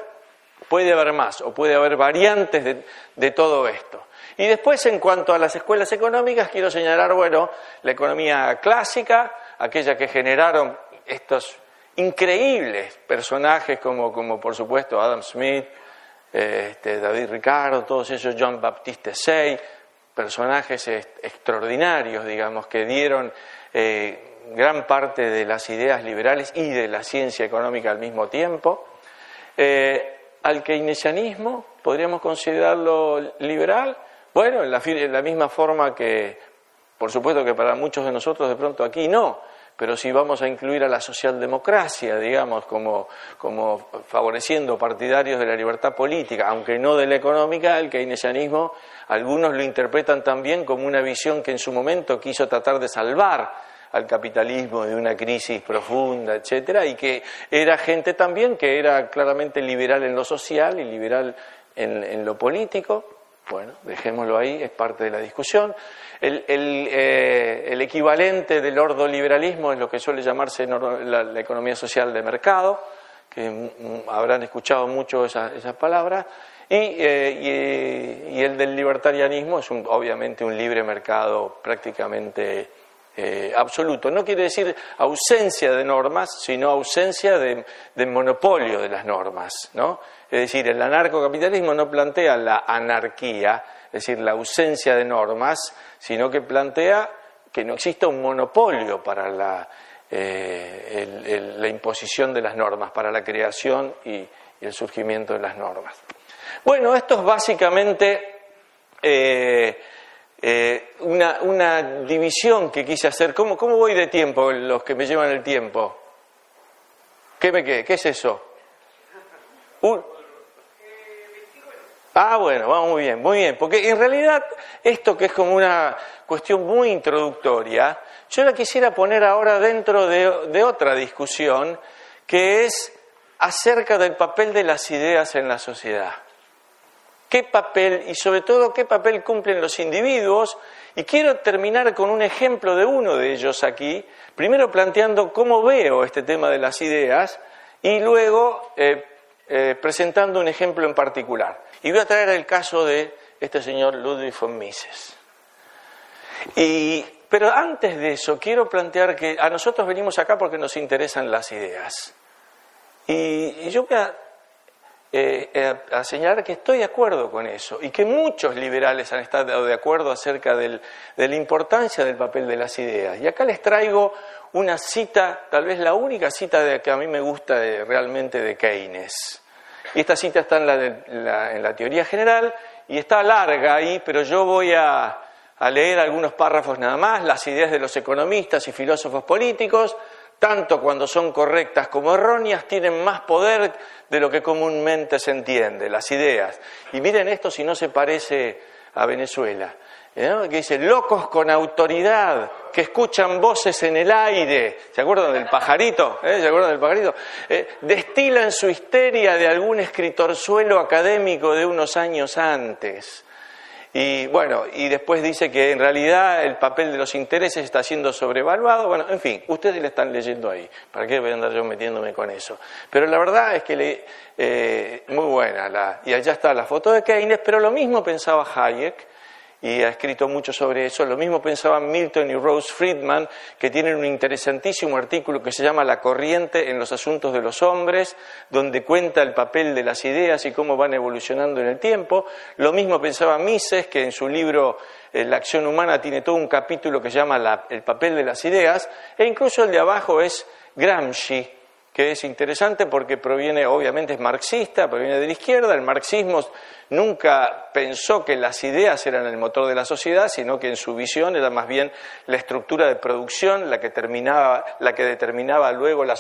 Puede haber más o puede haber variantes de, todo esto. Y después, en cuanto a las escuelas económicas, quiero señalar, bueno, la economía clásica, aquella que generaron estos increíbles personajes como, como por supuesto Adam Smith, este, David Ricardo, todos ellos, John Baptiste Say, personajes extraordinarios, digamos, que dieron eh, gran parte de las ideas liberales y de la ciencia económica al mismo tiempo. Eh, al keynesianismo, podríamos considerarlo liberal, bueno, en la, misma forma que, por supuesto que para muchos de nosotros de pronto aquí no, pero si vamos a incluir a la socialdemocracia, digamos, como, como, favoreciendo partidarios de la libertad política, aunque no de la económica, el keynesianismo, algunos lo interpretan también como una visión que en su momento quiso tratar de salvar al capitalismo de una crisis profunda, etcétera, y que era gente también que era claramente liberal en lo social y liberal en, lo político. Bueno, dejémoslo ahí, es parte de la discusión. El, eh, equivalente del ordoliberalismo es lo que suele llamarse la, economía social de mercado, que habrán escuchado mucho esas esa palabras. Eh, y, el del libertarianismo es obviamente un libre mercado prácticamente eh, absoluto. No quiere decir ausencia de normas, sino ausencia de, monopolio de las normas. ¿no? Es decir, el anarcocapitalismo no plantea la anarquía, es decir, la ausencia de normas, sino que plantea que no exista un monopolio para la, eh, la imposición de las normas, para la creación y, el surgimiento de las normas. Bueno, esto es básicamente eh, eh, una, una, división que quise hacer. ¿Cómo, ¿Cómo voy de tiempo los que me llevan el tiempo? ¿Qué me qué? ¿Qué es eso? Ah, bueno, vamos muy bien, muy bien. Porque en realidad esto que es como una cuestión muy introductoria, yo la quisiera poner ahora dentro de, de otra discusión que es acerca del papel de las ideas en la sociedad qué papel y sobre todo qué papel cumplen los individuos. Y quiero terminar con un ejemplo de uno de ellos aquí, primero planteando cómo veo este tema de las ideas y luego eh, eh, presentando un ejemplo en particular. Y voy a traer el caso de este señor Ludwig von Mises. Pero antes de eso, quiero plantear que a nosotros venimos acá porque nos interesan las ideas. Y, y yo voy a eh, eh, a señalar que estoy de acuerdo con eso y que muchos liberales han estado de acuerdo acerca de la importancia del papel de las ideas. Y acá les traigo una cita, tal vez la única cita de, que a mí me gusta realmente de Keynes. Y esta cita está en la, en la teoría general y está larga ahí, pero yo voy a, a leer algunos párrafos nada más, las ideas de los economistas y filósofos políticos, tanto cuando son correctas como erróneas, tienen más poder de lo que comúnmente se entiende, las ideas. Y miren esto si no se parece a Venezuela. ¿eh? que dice, locos con autoridad, que escuchan voces en el aire, ¿se acuerdan del pajarito? ¿Eh? ¿Se acuerdan del pajarito? Eh, destilan su histeria de algún escritorzuelo académico de unos años antes. Y bueno, y después dice que en realidad el papel de los intereses está siendo sobrevaluado. Bueno, en fin, ustedes le están leyendo ahí. ¿Para qué voy a andar yo metiéndome con eso? Pero la verdad es que le, eh, muy buena. La, y allá está la foto de Keynes, pero lo mismo pensaba Hayek y ha escrito mucho sobre eso. Lo mismo pensaban Milton y Rose Friedman, que tienen un interesantísimo artículo que se llama La corriente en los asuntos de los hombres, donde cuenta el papel de las ideas y cómo van evolucionando en el tiempo. Lo mismo pensaba Mises, que en su libro eh, La acción humana tiene todo un capítulo que se llama El papel de las ideas, e incluso el de abajo es Gramsci, que es interesante porque proviene, obviamente es marxista, proviene de la izquierda, el marxismo nunca pensó que las ideas eran el motor de la sociedad, sino que en su visión era más bien la estructura de producción la que, la que determinaba luego la,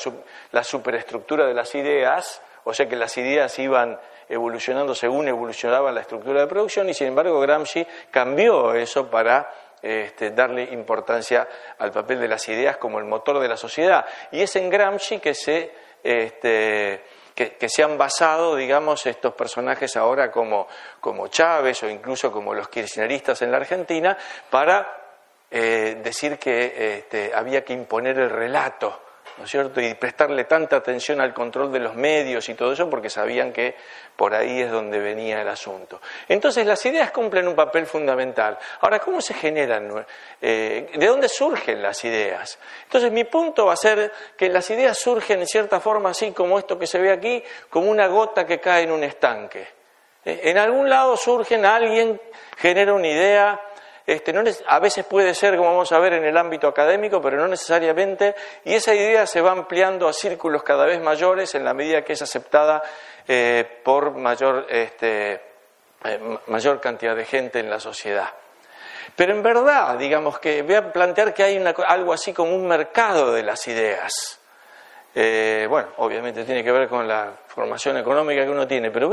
la superestructura de las ideas, o sea que las ideas iban evolucionando según evolucionaba la estructura de producción y sin embargo Gramsci cambió eso para este, darle importancia al papel de las ideas como el motor de la sociedad. Y es en Gramsci que se, este, que, se han basado, digamos, estos personajes ahora como, como Chávez o incluso como los kirchneristas en la Argentina para eh, decir que este, había que imponer el relato ¿no es cierto? Y prestarle tanta atención al control de los medios y todo eso porque sabían que por ahí es donde venía el asunto. Entonces las ideas cumplen un papel fundamental. Ahora, ¿cómo se generan? Eh, ¿De dónde surgen las ideas? Entonces mi punto va a ser que las ideas surgen en cierta forma así como esto que se ve aquí, como una gota que cae en un estanque. Eh, en algún lado surgen, alguien genera una idea, este, a veces puede ser, como vamos a ver, en el ámbito académico, pero no necesariamente, y esa idea se va ampliando a círculos cada vez mayores en la medida que es aceptada eh, por mayor, este, eh, mayor cantidad de gente en la sociedad. Pero en verdad, digamos que voy a plantear que hay algo así como un mercado de las ideas. Eh, bueno, obviamente tiene que ver con la formación económica que uno tiene, pero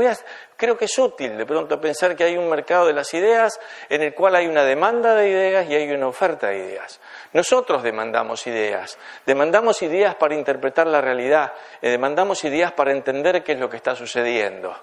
creo que es útil de pronto pensar que hay un mercado de las ideas en el cual hay una demanda de ideas y hay una oferta de ideas. Nosotros demandamos ideas, demandamos ideas para interpretar la realidad, eh, demandamos ideas para entender qué es lo que está sucediendo.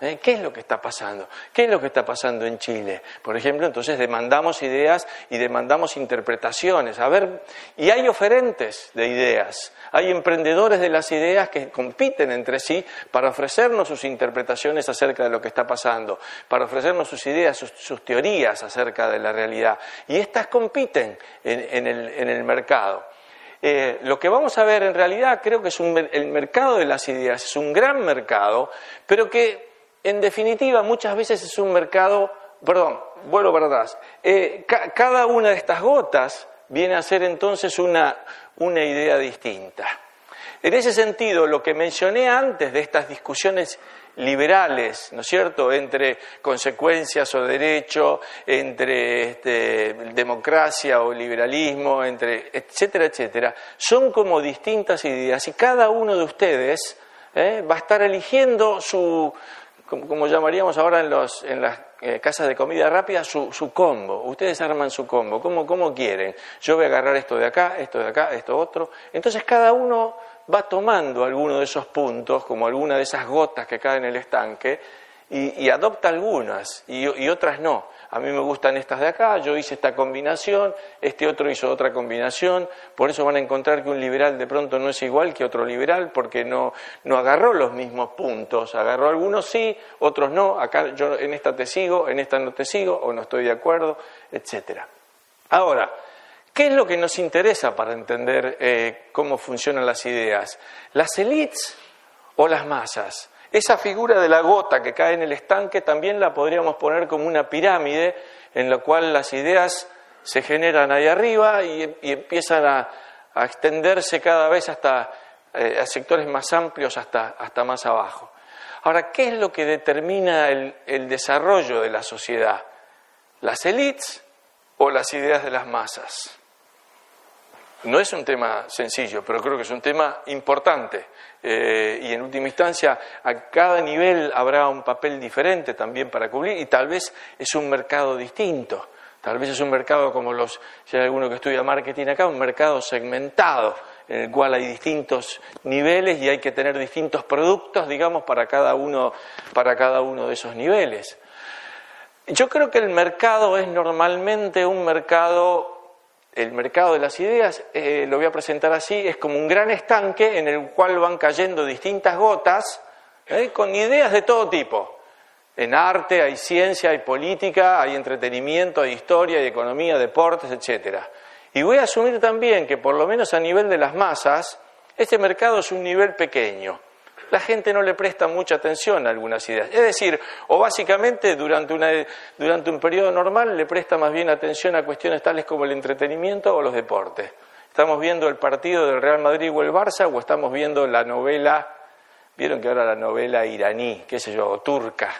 ¿Eh? ¿Qué es lo que está pasando? ¿Qué es lo que está pasando en Chile? Por ejemplo, entonces demandamos ideas y demandamos interpretaciones. A ver, y hay oferentes de ideas, hay emprendedores de las ideas que compiten entre sí para ofrecernos sus interpretaciones acerca de lo que está pasando, para ofrecernos sus ideas, sus, teorías acerca de la realidad. Y estas compiten en, el, mercado. Eh, lo que vamos a ver en realidad creo que es el mercado de las ideas, es un gran mercado, pero que en definitiva, muchas veces es un mercado, perdón, vuelvo para eh, cada una de estas gotas viene a ser entonces una, una idea distinta. En ese sentido, lo que mencioné antes de estas discusiones liberales, ¿no es cierto?, entre consecuencias o derecho, entre este, democracia o liberalismo, entre etcétera, etcétera, son como distintas ideas y cada uno de ustedes ¿eh? va a estar eligiendo su, como, llamaríamos ahora en, los, en las eh, casas de comida rápida, su, su, combo. Ustedes arman su combo, como, quieren. Yo voy a agarrar esto de acá, esto de acá, esto otro. Entonces cada uno va tomando alguno de esos puntos, como alguna de esas gotas que caen en el estanque, y, adopta algunas y otras no a mí me gustan estas de acá, yo hice esta combinación, este otro hizo otra combinación, por eso van a encontrar que un liberal de pronto no es igual que otro liberal, porque no, no agarró los mismos puntos, agarró algunos sí, otros no, acá yo en esta te sigo, en esta no te sigo, o no estoy de acuerdo, etcétera. Ahora, ¿qué es lo que nos interesa para entender eh, cómo funcionan las ideas? ¿Las élites o las masas? Esa figura de la gota que cae en el estanque también la podríamos poner como una pirámide en la cual las ideas se generan ahí arriba y, empiezan a, extenderse cada vez hasta eh, a sectores más amplios hasta, hasta, más abajo. Ahora, ¿qué es lo que determina el, el desarrollo de la sociedad? ¿Las élites o las ideas de las masas? No es un tema sencillo, pero creo que es un tema importante. Eh, y en última instancia, a cada nivel habrá un papel diferente también para cubrir y tal vez es un mercado distinto. Tal vez es un mercado como los, si hay alguno que estudia marketing acá, un mercado segmentado, en el cual hay distintos niveles y hay que tener distintos productos, digamos, para cada uno, para cada uno de esos niveles. Yo creo que el mercado es normalmente un mercado el mercado de las ideas, eh, lo voy a presentar así, es como un gran estanque en el cual van cayendo distintas gotas eh, con ideas de todo tipo. En arte hay ciencia, hay política, hay entretenimiento, hay historia, hay economía, deportes, etc. Y voy a asumir también que por lo menos a nivel de las masas, este mercado es un nivel pequeño la gente no le presta mucha atención a algunas ideas. Es decir, o básicamente durante, un periodo normal le presta más bien atención a cuestiones tales como el entretenimiento o los deportes. Estamos viendo el partido del Real Madrid o el Barça o estamos viendo la novela, vieron que ahora la novela iraní, qué sé yo, turca.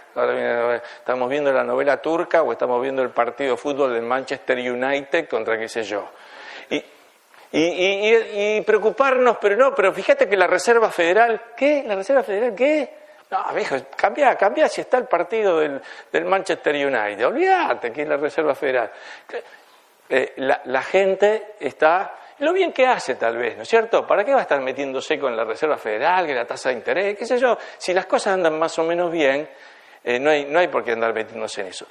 estamos viendo la novela turca o estamos viendo el partido de fútbol del Manchester United contra qué sé yo. Y, y, preocuparnos, pero no, pero fíjate que la Reserva Federal, ¿qué? ¿La Reserva Federal qué? No, viejo, cambia, cambia si está el partido del, Manchester United. Olvídate que es la Reserva Federal. Eh, la, la, gente está, lo bien que hace tal vez, ¿no es cierto? ¿Para qué va a estar metiéndose con la Reserva Federal, que la tasa de interés, qué sé yo? Si las cosas andan más o menos bien, eh, no, hay, no hay por qué andar metiéndose en eso.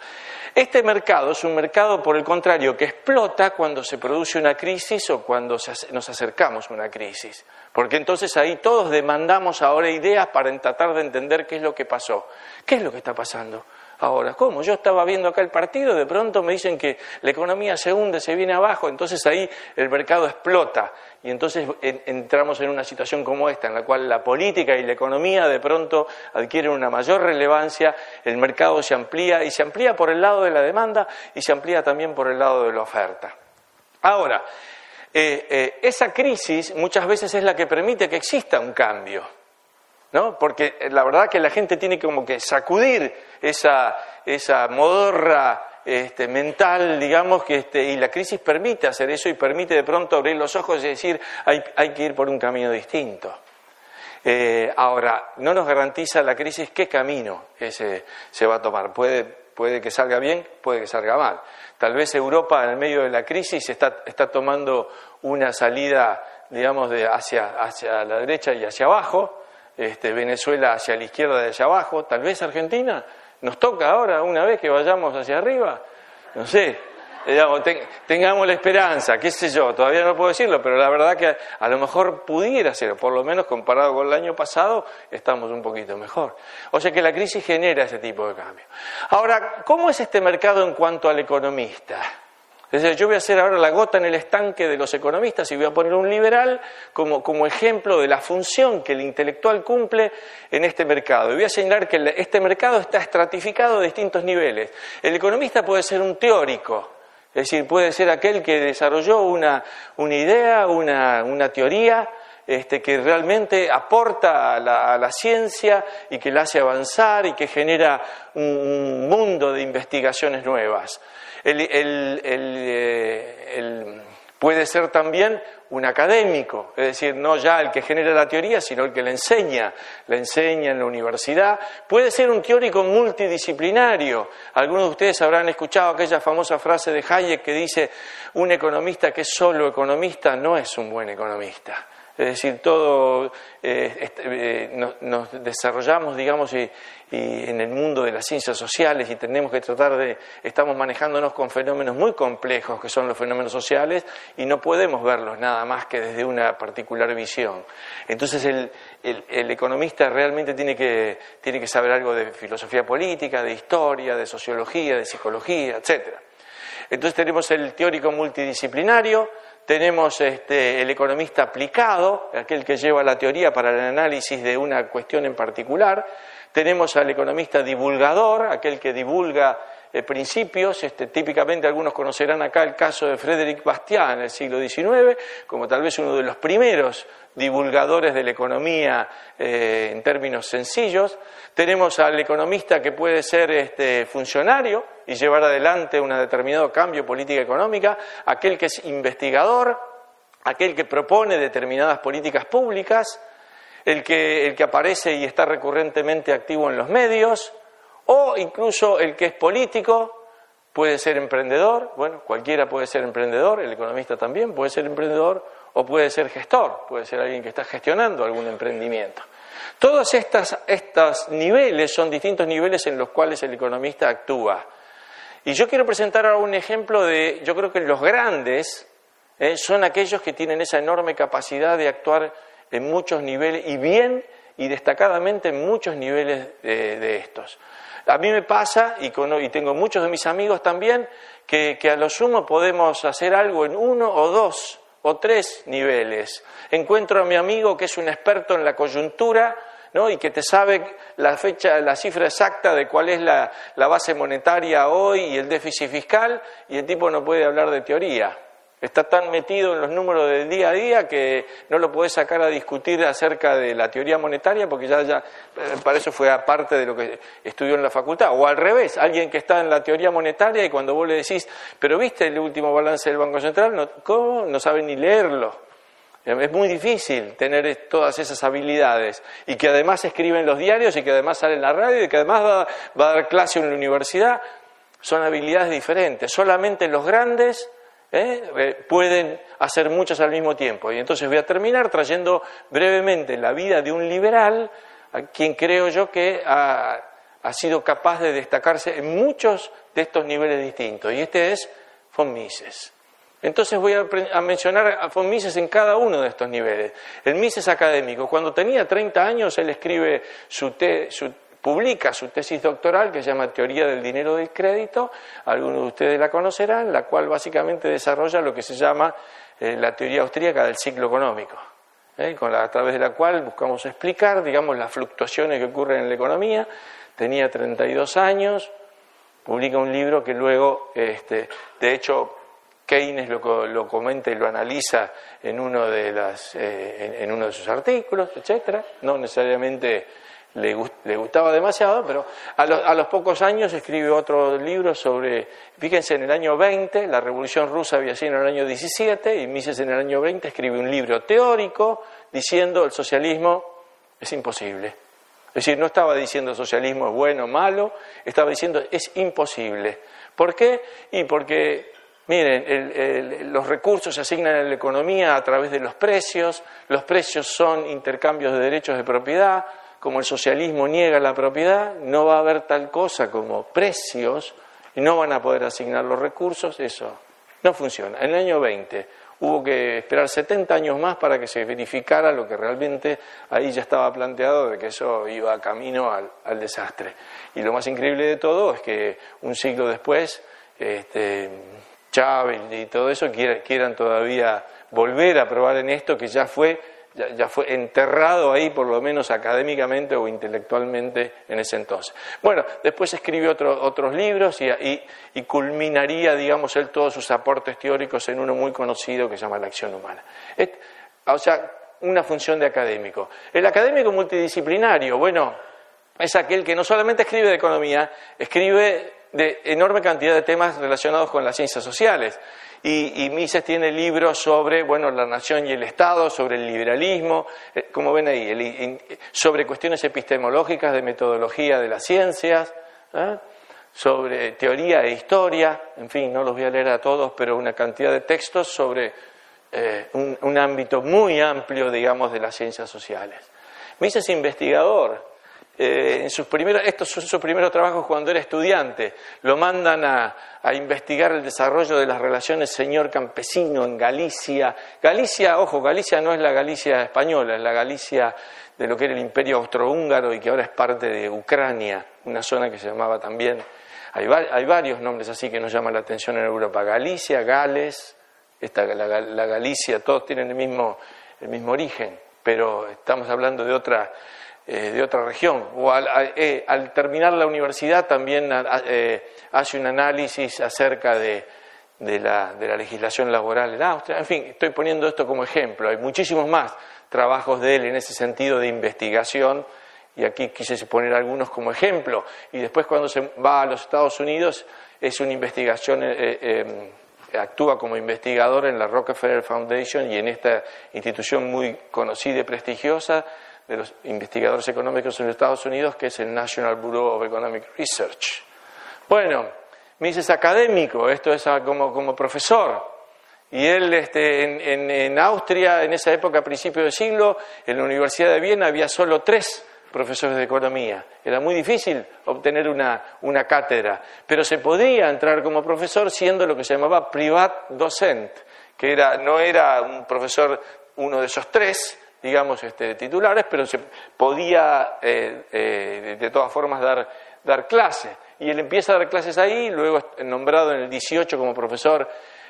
Este mercado es un mercado, por el contrario, que explota cuando se produce una crisis o cuando nos acercamos a una crisis. Porque entonces ahí todos demandamos ahora ideas para tratar de entender qué es lo que pasó. ¿Qué es lo que está pasando? Ahora, ¿cómo? Yo estaba viendo acá el partido, de pronto me dicen que la economía se hunde, se viene abajo, entonces ahí el mercado explota y entonces entramos en una situación como esta, en la cual la política y la economía de pronto adquieren una mayor relevancia, el mercado se amplía y se amplía por el lado de la demanda y se amplía también por el lado de la oferta. Ahora, eh, eh, esa crisis muchas veces es la que permite que exista un cambio. ¿No? Porque la verdad que la gente tiene como que sacudir esa, esa modorra este, mental, digamos, que este, y la crisis permite hacer eso y permite de pronto abrir los ojos y decir hay, hay que ir por un camino distinto. Eh, ahora, no nos garantiza la crisis qué camino ese se va a tomar. Puede, puede que salga bien, puede que salga mal. Tal vez Europa, en el medio de la crisis, está, está tomando una salida, digamos, de hacia, hacia la derecha y hacia abajo, este, Venezuela hacia la izquierda de allá abajo, tal vez Argentina, nos toca ahora una vez que vayamos hacia arriba, no sé, tengamos la esperanza, qué sé yo, todavía no puedo decirlo, pero la verdad que a, lo mejor pudiera ser, por lo menos comparado con el año pasado, estamos un poquito mejor. O sea que la crisis genera ese tipo de cambio. Ahora, ¿cómo es este mercado en cuanto al economista? Yo voy a hacer ahora la gota en el estanque de los economistas y voy a poner un liberal como, como, ejemplo de la función que el intelectual cumple en este mercado. Y voy a señalar que este mercado está estratificado a distintos niveles. El economista puede ser un teórico, es decir, puede ser aquel que desarrolló una, una idea, una, una teoría, este, que realmente aporta a la, ciencia y que la hace avanzar y que genera un mundo de investigaciones nuevas el, puede ser también un académico, es decir, no ya el que genera la teoría, sino el que la enseña, la enseña en la universidad. Puede ser un teórico multidisciplinario. Algunos de ustedes habrán escuchado aquella famosa frase de Hayek que dice, un economista que es solo economista no es un buen economista. Es decir, todo eh, este, eh, nos, desarrollamos, digamos, y, en el mundo de las ciencias sociales y tenemos que tratar de, estamos manejándonos con fenómenos muy complejos que son los fenómenos sociales y no podemos verlos nada más que desde una particular visión. Entonces el, el economista realmente tiene que, tiene que saber algo de filosofía política, de historia, de sociología, de psicología, etcétera. Entonces tenemos el teórico multidisciplinario, tenemos este, el economista aplicado, aquel que lleva la teoría para el análisis de una cuestión en particular, tenemos al economista divulgador, aquel que divulga eh, principios, este, típicamente algunos conocerán acá el caso de Frédéric Bastiat en el siglo XIX, como tal vez uno de los primeros divulgadores de la economía eh, en términos sencillos. Tenemos al economista que puede ser este, funcionario, y llevar adelante un determinado cambio política económica, aquel que es investigador, aquel que propone determinadas políticas públicas, el que, el que aparece y está recurrentemente activo en los medios, o incluso el que es político, puede ser emprendedor, bueno, cualquiera puede ser emprendedor, el economista también puede ser emprendedor, o puede ser gestor, puede ser alguien que está gestionando algún emprendimiento. Todos estos niveles son distintos niveles en los cuales el economista actúa. Y yo quiero presentar ahora un ejemplo de, yo creo que los grandes eh, son aquellos que tienen esa enorme capacidad de actuar en muchos niveles y bien y destacadamente en muchos niveles de, estos. A mí me pasa, y, y, tengo muchos de mis amigos también, que, a lo sumo podemos hacer algo en uno o dos o tres niveles. Encuentro a mi amigo que es un experto en la coyuntura ¿no? y que te sabe la fecha, la cifra exacta de cuál es la base monetaria hoy y el déficit fiscal, y el tipo no puede hablar de teoría. Está tan metido en los números del día a día que no lo puede sacar a discutir acerca de la teoría monetaria porque ya, ya eh, para eso fue aparte de lo que estudió en la facultad. O al revés, alguien que está en la teoría monetaria y cuando vos le decís, pero viste el último balance del Banco Central, no, ¿cómo? No sabe ni leerlo. Es muy difícil tener todas esas habilidades y que además escribe en los diarios y que además sale en la radio y que además va a dar clase en la universidad. Son habilidades diferentes. Solamente los grandes ¿eh? Eh, pueden hacer muchas al mismo tiempo. Y entonces voy a terminar trayendo brevemente la vida de un liberal, a quien creo yo que ha, sido capaz de destacarse en muchos de estos niveles distintos. Y este es von Mises. Entonces voy a, mencionar a von Mises en cada uno de estos niveles. El Mises académico, cuando tenía 30 años, él escribe su, su publica su tesis doctoral que se llama Teoría del Dinero del Crédito, algunos de ustedes la conocerán, la cual básicamente desarrolla lo que se llama eh, la teoría austríaca del ciclo económico, ¿eh? con la, a través de la cual buscamos explicar, digamos, las fluctuaciones que ocurren en la economía. Tenía 32 años, publica un libro que luego, este, de hecho, Keynes lo, comenta y lo analiza en uno de, las, eh, en, uno de sus artículos, etcétera, no necesariamente le, gustaba demasiado, pero a, a, los pocos años escribe otro libro sobre, fíjense, en el año 20, la Revolución Rusa había sido en el año 17, y Mises en el año 20 escribe un libro teórico diciendo el socialismo es imposible. Es decir, no estaba diciendo el socialismo es bueno o malo, estaba diciendo es imposible. ¿Por qué? Y porque Miren, los recursos se asignan en la economía a través de los precios, los precios son intercambios de derechos de propiedad, como el socialismo niega la propiedad, no va a haber tal cosa como precios y no van a poder asignar los recursos, eso no funciona. En el año 20 hubo que esperar 70 años más para que se verificara lo que realmente ahí ya estaba planteado de que eso iba camino al, desastre. Y lo más increíble de todo es que un siglo después, este, Chávez y todo eso quieran todavía volver a probar en esto que ya fue ya, fue enterrado ahí, por lo menos académicamente o intelectualmente en ese entonces. Bueno, después escribió otros libros y, y, culminaría, digamos, él todos sus aportes teóricos en uno muy conocido que se llama La acción humana. o sea, una función de académico. El académico multidisciplinario, bueno, es aquel que no solamente escribe de economía, escribe de enorme cantidad de temas relacionados con las ciencias sociales. Y, Mises tiene libros sobre, bueno, la nación y el Estado, sobre el liberalismo, eh, como ven ahí, sobre cuestiones epistemológicas de metodología de las ciencias, ¿eh? sobre teoría e historia, en fin, no los voy a leer a todos, pero una cantidad de textos sobre eh, un, un, ámbito muy amplio, digamos, de las ciencias sociales. Mises es investigador, eh, en sus primeros, estos son sus primeros trabajos cuando era estudiante. Lo mandan a, investigar el desarrollo de las relaciones señor-campesino en Galicia. Galicia, ojo, Galicia no es la Galicia española, es la Galicia de lo que era el imperio austrohúngaro y que ahora es parte de Ucrania, una zona que se llamaba también. Hay, varios nombres así que nos llaman la atención en Europa: Galicia, Gales, esta, la, Galicia, todos tienen el mismo origen, pero estamos hablando de otra eh, de otra región. O al, eh, terminar la universidad también eh, hace un análisis acerca de, la, de, la, legislación laboral en Austria. En fin, estoy poniendo esto como ejemplo. Hay muchísimos más trabajos de él en ese sentido de investigación y aquí quise poner algunos como ejemplo, y después cuando se va a los Estados Unidos es una investigación, eh, eh, actúa como investigador en la Rockefeller Foundation y en esta institución muy conocida y prestigiosa de los investigadores económicos en los Estados Unidos, que es el National Bureau of Economic Research. Bueno, me dices académico, esto es como, como profesor. Y él este, en, en, Austria, en esa época, a principios del siglo, en la Universidad de Viena había solo tres profesores de economía. Era muy difícil obtener una, una, cátedra, pero se podía entrar como profesor siendo lo que se llamaba privat docent, que era, no era un profesor uno de esos tres, digamos, este, titulares, pero se podía eh, eh, de todas formas dar, dar clase. Y él empieza a dar clases ahí, luego es nombrado en el 18 como profesor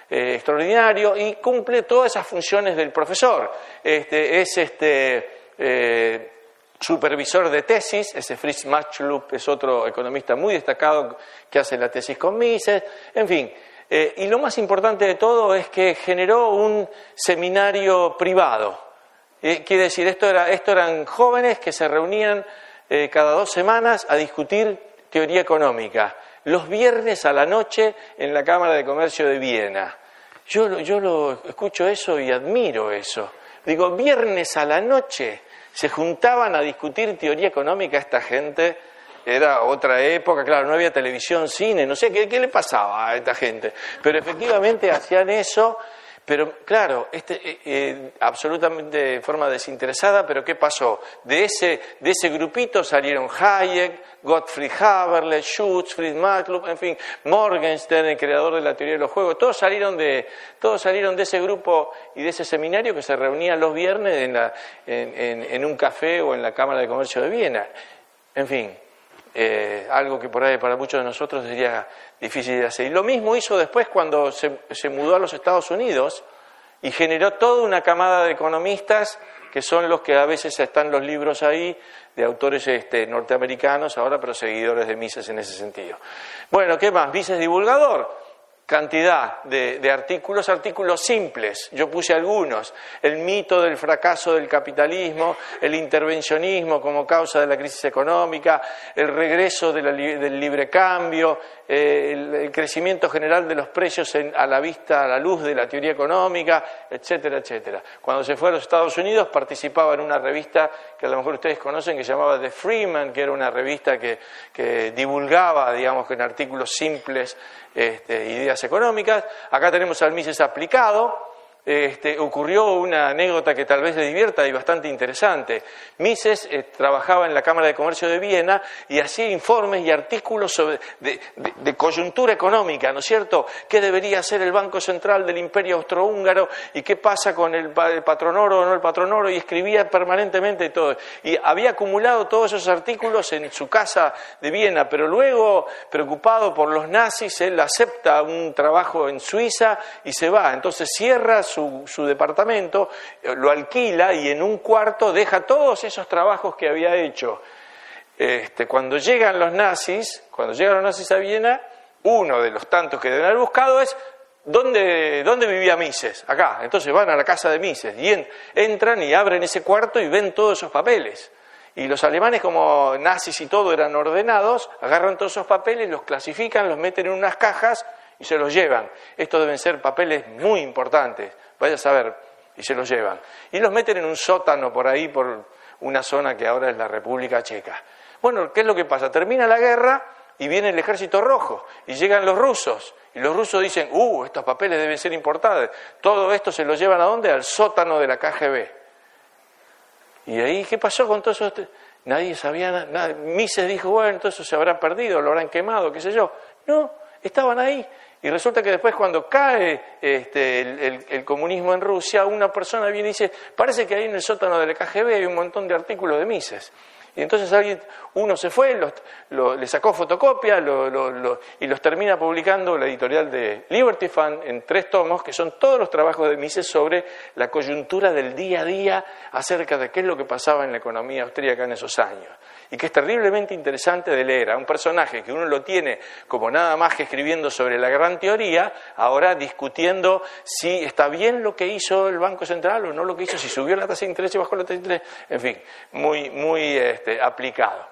eh, extraordinario y cumple todas esas funciones del profesor. Este, es este, supervisor de tesis, ese Fritz Machlup es otro economista muy destacado que hace la tesis con Mises, en fin. Y lo más importante de todo es que generó un seminario privado. Quiere decir, esto, era, esto eran jóvenes que se reunían cada dos semanas a discutir teoría económica los viernes a la noche en la Cámara de Comercio de Viena. Yo, yo lo escucho eso y admiro eso. Digo, viernes a la noche se juntaban a discutir teoría económica esta gente. Era otra época, claro, no había televisión, cine, no sé qué le pasaba a esta gente. Pero efectivamente hacían eso pero claro, este, eh, eh, absolutamente de forma desinteresada, pero ¿qué pasó? De ese, de ese grupito salieron Hayek, Gottfried Haberle, Schutz, Fried Matlub, en fin, Morgenstern, el creador de la teoría de los juegos, todos salieron de, todos salieron de ese grupo y de ese seminario que se reunía los viernes en, la, en, en un café o en la Cámara de Comercio de Viena. En fin, eh, algo que por ahí para muchos de nosotros sería difícil de hacer. Y lo mismo hizo después cuando se, se mudó a los Estados Unidos y generó toda una camada de economistas que son los que a veces están los libros ahí de autores este, norteamericanos, ahora pero seguidores de Mises en ese sentido. Bueno, ¿qué más? Mises divulgador cantidad de, artículos, artículos simples, yo puse algunos, el mito del fracaso del capitalismo, el intervencionismo como causa de la crisis económica, el regreso del libre cambio, el, crecimiento general de los precios a la vista, a la luz de la teoría económica, etcétera, etcétera. Cuando se fue a los Estados Unidos participaba en una revista que a lo mejor ustedes conocen que se llamaba The Freeman, que era una revista que, que divulgaba, digamos, en artículos simples este, ideas económicas. Acá tenemos al Mises aplicado, este, ocurrió una anécdota que tal vez le divierta y bastante interesante. Mises eh, trabajaba en la Cámara de Comercio de Viena y hacía informes y artículos sobre, de, coyuntura económica, ¿no es cierto? ¿Qué debería hacer el Banco Central del Imperio Austrohúngaro y qué pasa con el, el patronoro o no el patronoro? Y escribía permanentemente todo. Y había acumulado todos esos artículos en su casa de Viena, pero luego, preocupado por los nazis, él acepta un trabajo en Suiza y se va. Entonces cierra su su, departamento, eh, lo alquila y en un cuarto deja todos esos trabajos que había hecho. Este, cuando llegan los nazis, cuando llegan los nazis a Viena, uno de los tantos que deben haber buscado es ¿Dónde, ¿Dónde, vivía Mises? Acá. Entonces van a la casa de Mises y entran y abren ese cuarto y ven todos esos papeles. Y los alemanes, como nazis y todo eran ordenados, agarran todos esos papeles, los clasifican, los meten en unas cajas y se los llevan. Estos deben ser papeles muy importantes vaya a saber, y se los llevan. Y los meten en un sótano por ahí, por una zona que ahora es la República Checa. Bueno, ¿qué es lo que pasa? Termina la guerra y viene el ejército rojo y llegan los rusos. Y los rusos dicen, uh, estos papeles deben ser importantes. Todo esto se lo llevan a dónde? Al sótano de la KGB. Y ahí, ¿qué pasó con todo eso? Nadie sabía nada. Mises dijo, bueno, eso se habrá perdido, lo habrán quemado, qué sé yo. No, estaban ahí. Y resulta que después cuando cae este, el, comunismo en Rusia, una persona viene y dice, parece que ahí en el sótano del KGB hay un montón de artículos de Mises. Y entonces alguien, uno se fue, le sacó fotocopia y los termina publicando la editorial de Liberty Fund en tres tomos, que son todos los trabajos de Mises sobre la coyuntura del día a día acerca de qué es lo que pasaba en la economía austríaca en esos años. Y que es terriblemente interesante de leer a un personaje que uno lo tiene como nada más que escribiendo sobre la gran teoría, ahora discutiendo si está bien lo que hizo el Banco Central o no lo que hizo, si subió la tasa de interés y bajó la tasa de interés, en fin, muy, muy, este, este, aplicado.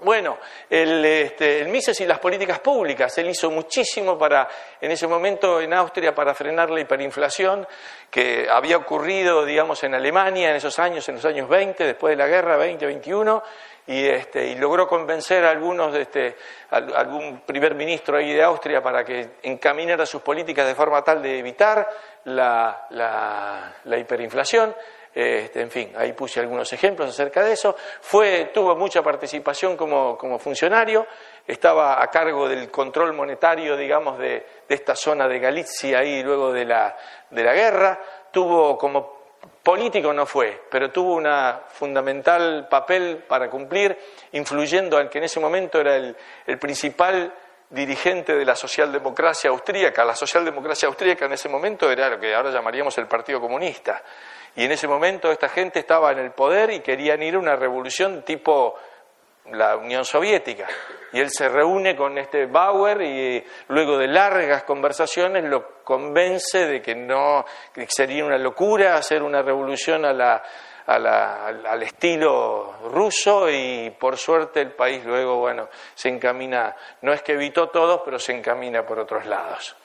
Bueno, el, este, el, Mises y las políticas públicas, él hizo muchísimo para, en ese momento en Austria, para frenar la hiperinflación que había ocurrido, digamos, en Alemania en esos años, en los años 20, después de la guerra, 20, 21, y, este, y logró convencer a algunos, de este, algún primer ministro ahí de Austria para que encaminara sus políticas de forma tal de evitar la hiperinflación. Este, en fin, ahí puse algunos ejemplos acerca de eso. Fue, tuvo mucha participación como, funcionario, estaba a cargo del control monetario, digamos, de, esta zona de Galicia ahí luego de la, de la guerra. Tuvo como político no fue, pero tuvo un fundamental papel para cumplir, influyendo al que en ese momento era el, el principal dirigente de la socialdemocracia austríaca. La socialdemocracia austríaca en ese momento era lo que ahora llamaríamos el Partido Comunista. Y en ese momento esta gente estaba en el poder y querían ir a una revolución tipo la Unión Soviética. Y él se reúne con este Bauer y luego de largas conversaciones lo convence de que no que sería una locura hacer una revolución al estilo ruso y por suerte el país luego, bueno, se encamina, no es que evitó todo, pero se encamina por otros lados.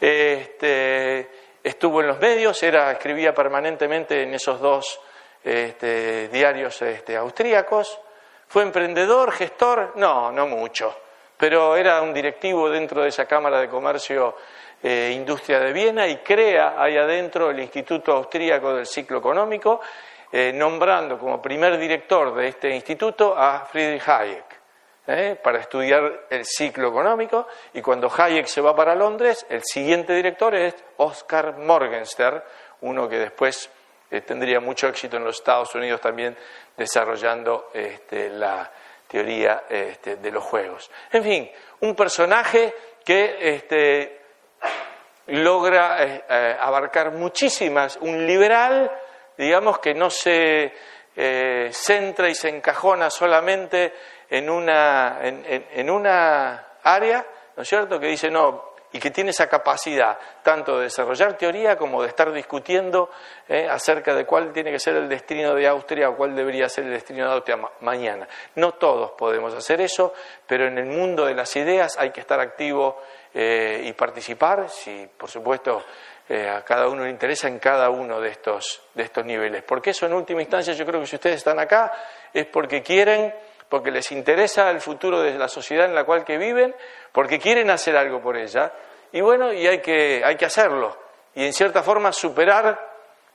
Este, estuvo en los medios, era, escribía permanentemente en esos dos este, diarios este, austríacos. ¿Fue emprendedor, gestor? No, no mucho, pero era un directivo dentro de esa Cámara de Comercio e Industria de Viena y crea ahí adentro el Instituto Austríaco del Ciclo Económico, eh, nombrando como primer director de este instituto a Friedrich Hayek. ¿Eh? para estudiar el ciclo económico y cuando Hayek se va para Londres, el siguiente director es Oscar Morgenstern, uno que después eh, tendría mucho éxito en los Estados Unidos también desarrollando este, la teoría este, de los juegos. En fin, un personaje que este, logra eh, abarcar muchísimas, un liberal, digamos, que no se centra y se encajona solamente en una, en, una área, ¿no es cierto?, que dice no, y que tiene esa capacidad tanto de desarrollar teoría como de estar discutiendo eh, acerca de cuál tiene que ser el destino de Austria o cuál debería ser el destino de Austria mañana. No todos podemos hacer eso, pero en el mundo de las ideas hay que estar activo eh, y participar, si por supuesto eh, a cada uno le interesa en cada uno de estos, de estos niveles. Porque eso en última instancia yo creo que si ustedes están acá es porque quieren porque les interesa el futuro de la sociedad en la cual que viven, porque quieren hacer algo por ella, y bueno, y hay que, hay que hacerlo, y en cierta forma superar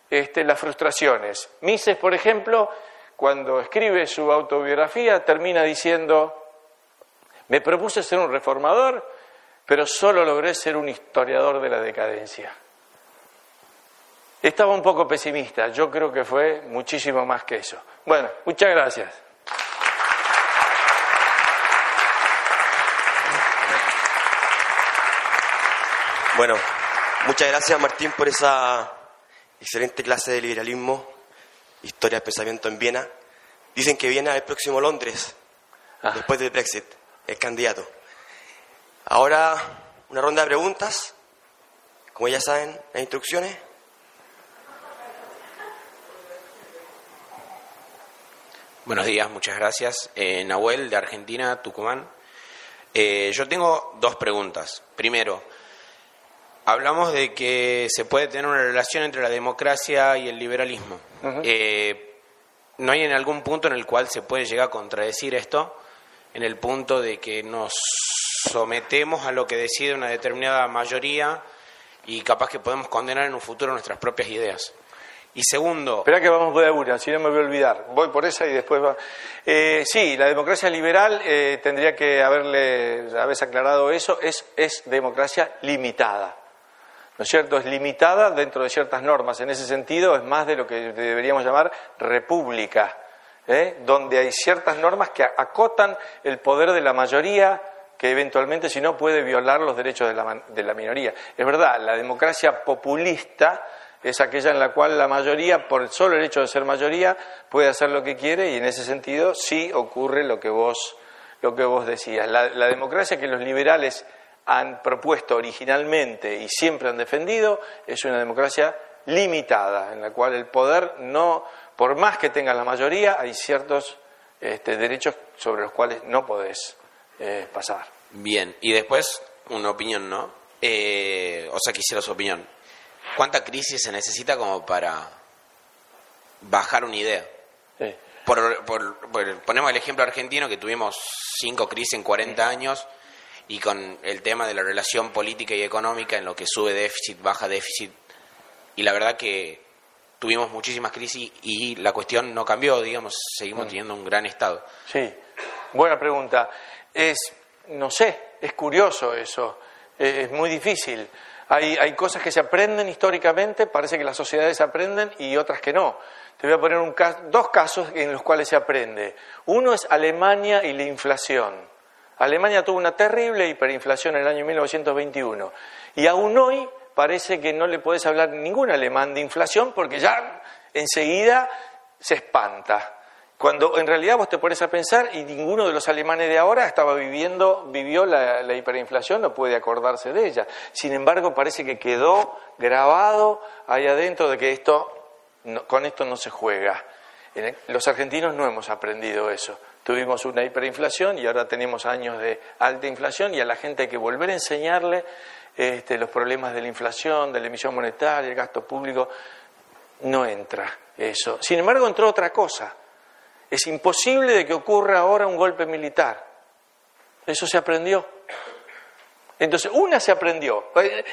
este, las frustraciones. Mises, por ejemplo, cuando escribe su autobiografía, termina diciendo, me propuse ser un reformador, pero solo logré ser un historiador de la decadencia. Estaba un poco pesimista, yo creo que fue muchísimo más que eso. Bueno, muchas gracias. Bueno, muchas gracias Martín por esa excelente clase de liberalismo, historia del pensamiento en Viena. Dicen que Viena es el próximo Londres, ah. después del Brexit, el candidato. Ahora una ronda de preguntas, como ya saben, las instrucciones. Buenos días, muchas gracias. Eh, Nahuel, de Argentina, Tucumán. Eh, yo tengo dos preguntas. Primero, hablamos de que se puede tener una relación entre la democracia y el liberalismo. Eh, ¿No hay en algún punto en el cual se puede llegar a contradecir esto? En el punto de que nos sometemos a lo que decide una determinada mayoría y capaz que podemos condenar en un futuro nuestras propias ideas. Y segundo... Espera que vamos a una, si no me voy a olvidar. Voy por esa y después va... Eh, sí, la democracia liberal, eh, tendría que haberle, habéis aclarado eso, es, es democracia limitada. ¿No es cierto?, es limitada dentro de ciertas normas. En ese sentido, es más de lo que deberíamos llamar república, ¿eh? donde hay ciertas normas que acotan el poder de la mayoría que eventualmente, si no, puede violar los derechos de la, de la minoría. Es verdad, la democracia populista es aquella en la cual la mayoría, por el solo hecho de ser mayoría, puede hacer lo que quiere y en ese sentido sí ocurre lo que vos, lo que vos decías. la democracia que los liberales han propuesto originalmente y siempre han defendido es una democracia limitada, en la cual el poder no, por más que tenga la mayoría, hay ciertos este, derechos sobre los cuales no podés eh, pasar. Bien, y después una opinión, ¿no? Eh, o sea, quisiera su opinión. ¿Cuánta crisis se necesita como para bajar una idea? Por, ponemos el ejemplo argentino que tuvimos cinco crisis en 40 años y con el tema de la relación política y económica en lo que sube déficit, baja déficit y la verdad que tuvimos muchísimas crisis y la cuestión no cambió, digamos, seguimos mm. teniendo un gran estado. Sí, buena pregunta. Es, no sé, es curioso eso, es muy difícil. Hay, hay cosas que se aprenden históricamente, parece que las sociedades aprenden y otras que no. Te voy a poner un dos casos en los cuales se aprende. Uno es Alemania y la inflación. Alemania tuvo una terrible hiperinflación en el año 1921 y aún hoy parece que no le puedes hablar ningún alemán de inflación porque ya enseguida se espanta. Cuando en realidad vos te pones a pensar y ninguno de los alemanes de ahora estaba viviendo, vivió la, hiperinflación, no puede acordarse de ella. Sin embargo, parece que quedó grabado ahí adentro de que esto, con esto no se juega. Los argentinos no hemos aprendido eso. Tuvimos una hiperinflación y ahora tenemos años de alta inflación y a la gente hay que volver a enseñarle este, los problemas de la inflación, de la emisión monetaria, el gasto público. No entra eso. Sin embargo, entró otra cosa es imposible de que ocurra ahora un golpe militar. Eso se aprendió. Entonces, una se aprendió, eh,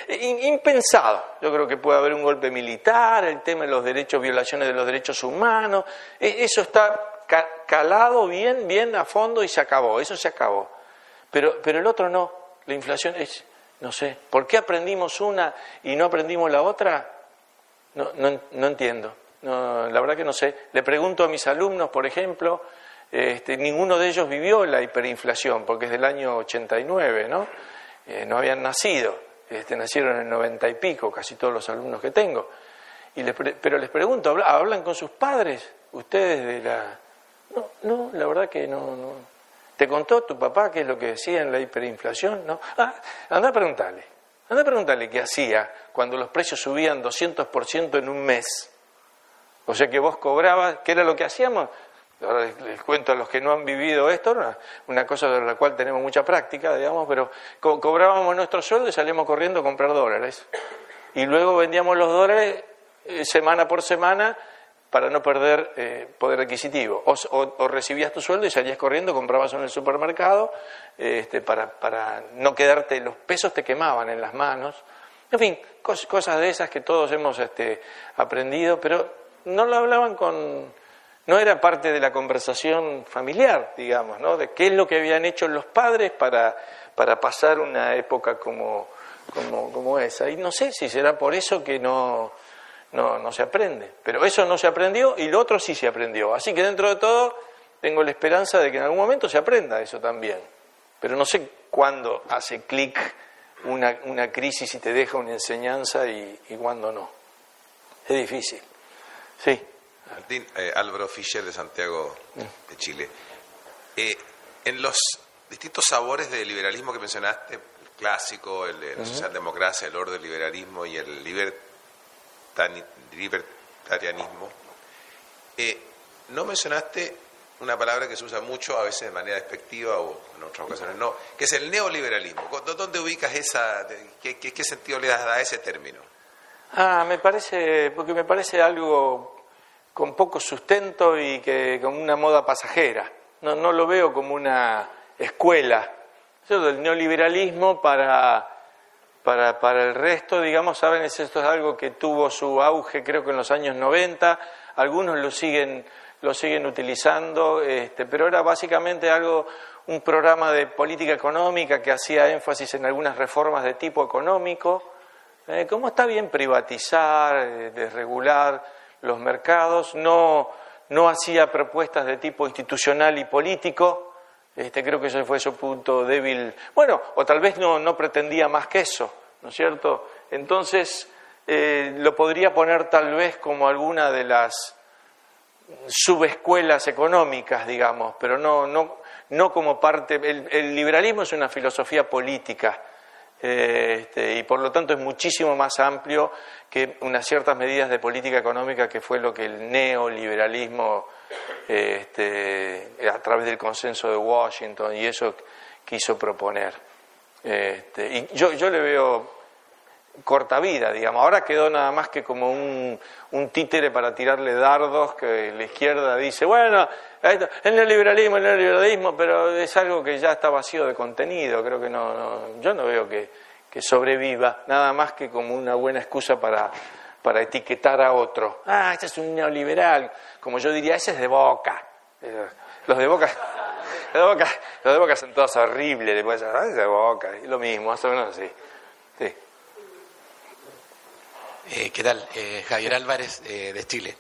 impensado. Yo creo que puede haber un golpe militar, el tema de los derechos, violaciones de los derechos humanos, e, eso está calado bien, bien a fondo y se acabó, eso se acabó. Pero, pero el otro no, la inflación es, no sé, ¿por qué aprendimos una y no aprendimos la otra? No, no, entiendo. La verdad que no sé. Le pregunto a mis alumnos, por ejemplo, este, ninguno de ellos vivió la hiperinflación, porque es del año 89, ¿no? Eh, no habían nacido, este, nacieron en el 90 y pico, casi todos los alumnos que tengo. Y pero les pregunto, ¿hablan con sus padres ustedes de la...? No, la verdad que no, no. ¿Te contó tu papá qué es lo que decía en la hiperinflación? No. Ah, anda a preguntarle. Anda a preguntarle qué hacía cuando los precios subían 200% en un mes. O sea que vos cobrabas, ¿qué era lo que hacíamos? Ahora les, cuento a los que no han vivido esto, una, cosa de la cual tenemos mucha práctica, digamos, pero cobrábamos nuestro sueldo y salíamos corriendo a comprar dólares. Y luego vendíamos los dólares eh, semana por semana para no perder eh, poder adquisitivo. O, recibías tu sueldo y salías corriendo, comprabas en el supermercado este, para, para no quedarte, los pesos te quemaban en las manos. En fin, cosas de esas que todos hemos este, aprendido, pero no lo hablaban con, no era parte de la conversación familiar, digamos, ¿no? De qué es lo que habían hecho los padres para, para pasar una época como, como, como, esa. Y no sé si será por eso que no, no, no se aprende. Pero eso no se aprendió y lo otro sí se aprendió. Así que dentro de todo tengo la esperanza de que en algún momento se aprenda eso también. Pero no sé cuándo hace clic una, una crisis y te deja una enseñanza y, y cuándo no. Es difícil. Sí. Martín, eh, Álvaro Fischer de Santiago de Chile. Eh, en los distintos sabores del liberalismo que mencionaste, el clásico, el de la socialdemocracia, el orden liberalismo y el libertarianismo, eh, no mencionaste una palabra que se usa mucho, a veces de manera despectiva o en otras ocasiones no, que es el neoliberalismo. ¿Dónde ubicas esa, qué, sentido le das a ese término? Ah, me parece, porque me parece algo con poco sustento y que como una moda pasajera. No, no lo veo como una escuela. Eso del neoliberalismo para, para, para el resto, digamos, saben, esto es algo que tuvo su auge creo que en los años 90, algunos lo siguen, lo siguen utilizando, este, pero era básicamente algo, un programa de política económica que hacía énfasis en algunas reformas de tipo económico, eh, ¿Cómo está bien privatizar, eh, desregular los mercados? No, no hacía propuestas de tipo institucional y político. Este, creo que ese fue su punto débil. Bueno, o tal vez no, no pretendía más que eso, ¿no es cierto? Entonces, eh, lo podría poner tal vez como alguna de las subescuelas económicas, digamos, pero no, no, no como parte. el liberalismo es una filosofía política eh, este, y por lo tanto es muchísimo más amplio que unas ciertas medidas de política económica que fue lo que el neoliberalismo este, a través del consenso de Washington y eso quiso proponer. Este, y yo, yo le veo corta vida, digamos. Ahora quedó nada más que como un, un títere para tirarle dardos que la izquierda dice, bueno, el neoliberalismo, el neoliberalismo, pero es algo que ya está vacío de contenido. Creo que no, no yo no veo que, que, sobreviva, nada más que como una buena excusa para, para etiquetar a otro. Ah, este es un neoliberal. Como yo diría, ese es de boca. Eh, los de boca. Los de boca, los de boca son todos horribles, después, es de boca, y lo mismo, más o menos así. Sí. Eh, ¿Qué tal? Eh, Javier Álvarez eh, de Chile.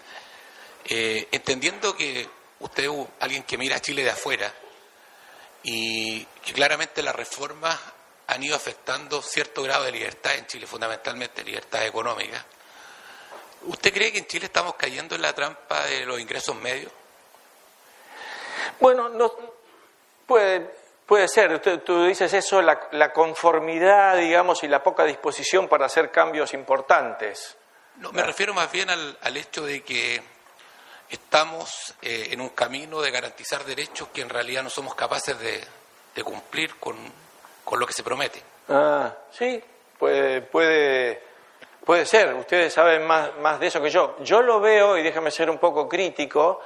entendiendo que usted es alguien que mira a Chile de afuera y que claramente las reformas han ido afectando cierto grado de libertad en Chile, fundamentalmente libertad económica. ¿Usted cree que en Chile estamos cayendo en la trampa de los ingresos medios? Bueno, no, puede, Puede ser, tú, dices eso, la, conformidad, digamos, y la poca disposición para hacer cambios importantes. No, me refiero más bien al, hecho de que estamos eh, en un camino de garantizar derechos que en realidad no somos capaces de, cumplir con, lo que se promete. Ah, sí, puede, puede, puede ser. Ustedes saben más, más de eso que yo. Yo lo veo, y déjame ser un poco crítico,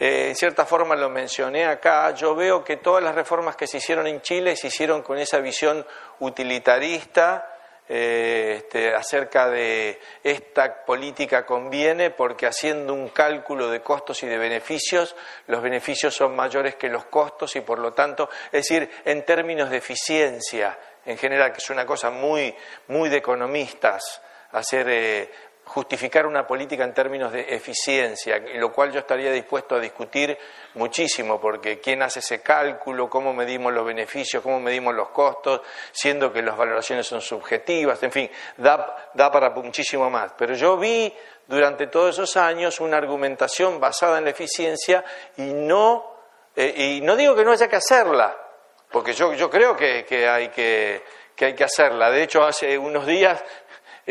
eh, en cierta forma lo mencioné acá, yo veo que todas las reformas que se hicieron en Chile se hicieron con esa visión utilitarista eh, este, acerca de esta política conviene porque haciendo un cálculo de costos y de beneficios, los beneficios son mayores que los costos y por lo tanto, es decir, en términos de eficiencia en general, que es una cosa muy, muy de economistas, hacer eh, justificar una política en términos de eficiencia, lo cual yo estaría dispuesto a discutir muchísimo, porque quién hace ese cálculo, cómo medimos los beneficios, cómo medimos los costos, siendo que las valoraciones son subjetivas, en fin, da, da para muchísimo más. Pero yo vi durante todos esos años una argumentación basada en la eficiencia y no, eh, y no digo que no haya que hacerla, porque yo, yo creo que, que hay que, que hay que hacerla. De hecho, hace unos días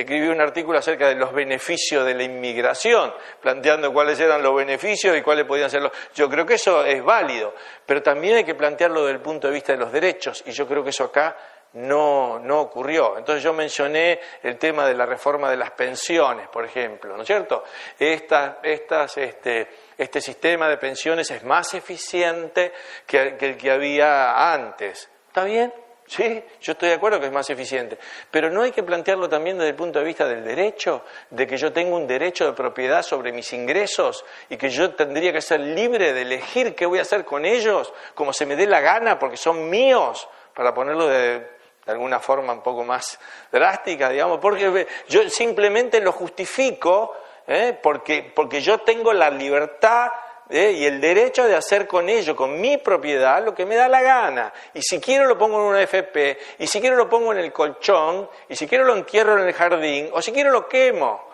escribí un artículo acerca de los beneficios de la inmigración, planteando cuáles eran los beneficios y cuáles podían ser los... Yo creo que eso es válido, pero también hay que plantearlo desde el punto de vista de los derechos, y yo creo que eso acá no, no ocurrió. Entonces yo mencioné el tema de la reforma de las pensiones, por ejemplo, ¿no es cierto? estas, este, este sistema de pensiones es más eficiente que el que había antes. ¿Está bien? Sí, yo estoy de acuerdo que es más eficiente, pero no hay que plantearlo también desde el punto de vista del derecho, de que yo tengo un derecho de propiedad sobre mis ingresos y que yo tendría que ser libre de elegir qué voy a hacer con ellos, como se me dé la gana, porque son míos, para ponerlo de, alguna forma un poco más drástica, digamos, porque yo simplemente lo justifico ¿eh? porque, porque yo tengo la libertad ¿eh? y el derecho de hacer con ello, con mi propiedad, lo que me da la gana. Y si quiero lo pongo en una FP, y si quiero lo pongo en el colchón, y si quiero lo entierro en el jardín, o si quiero lo quemo.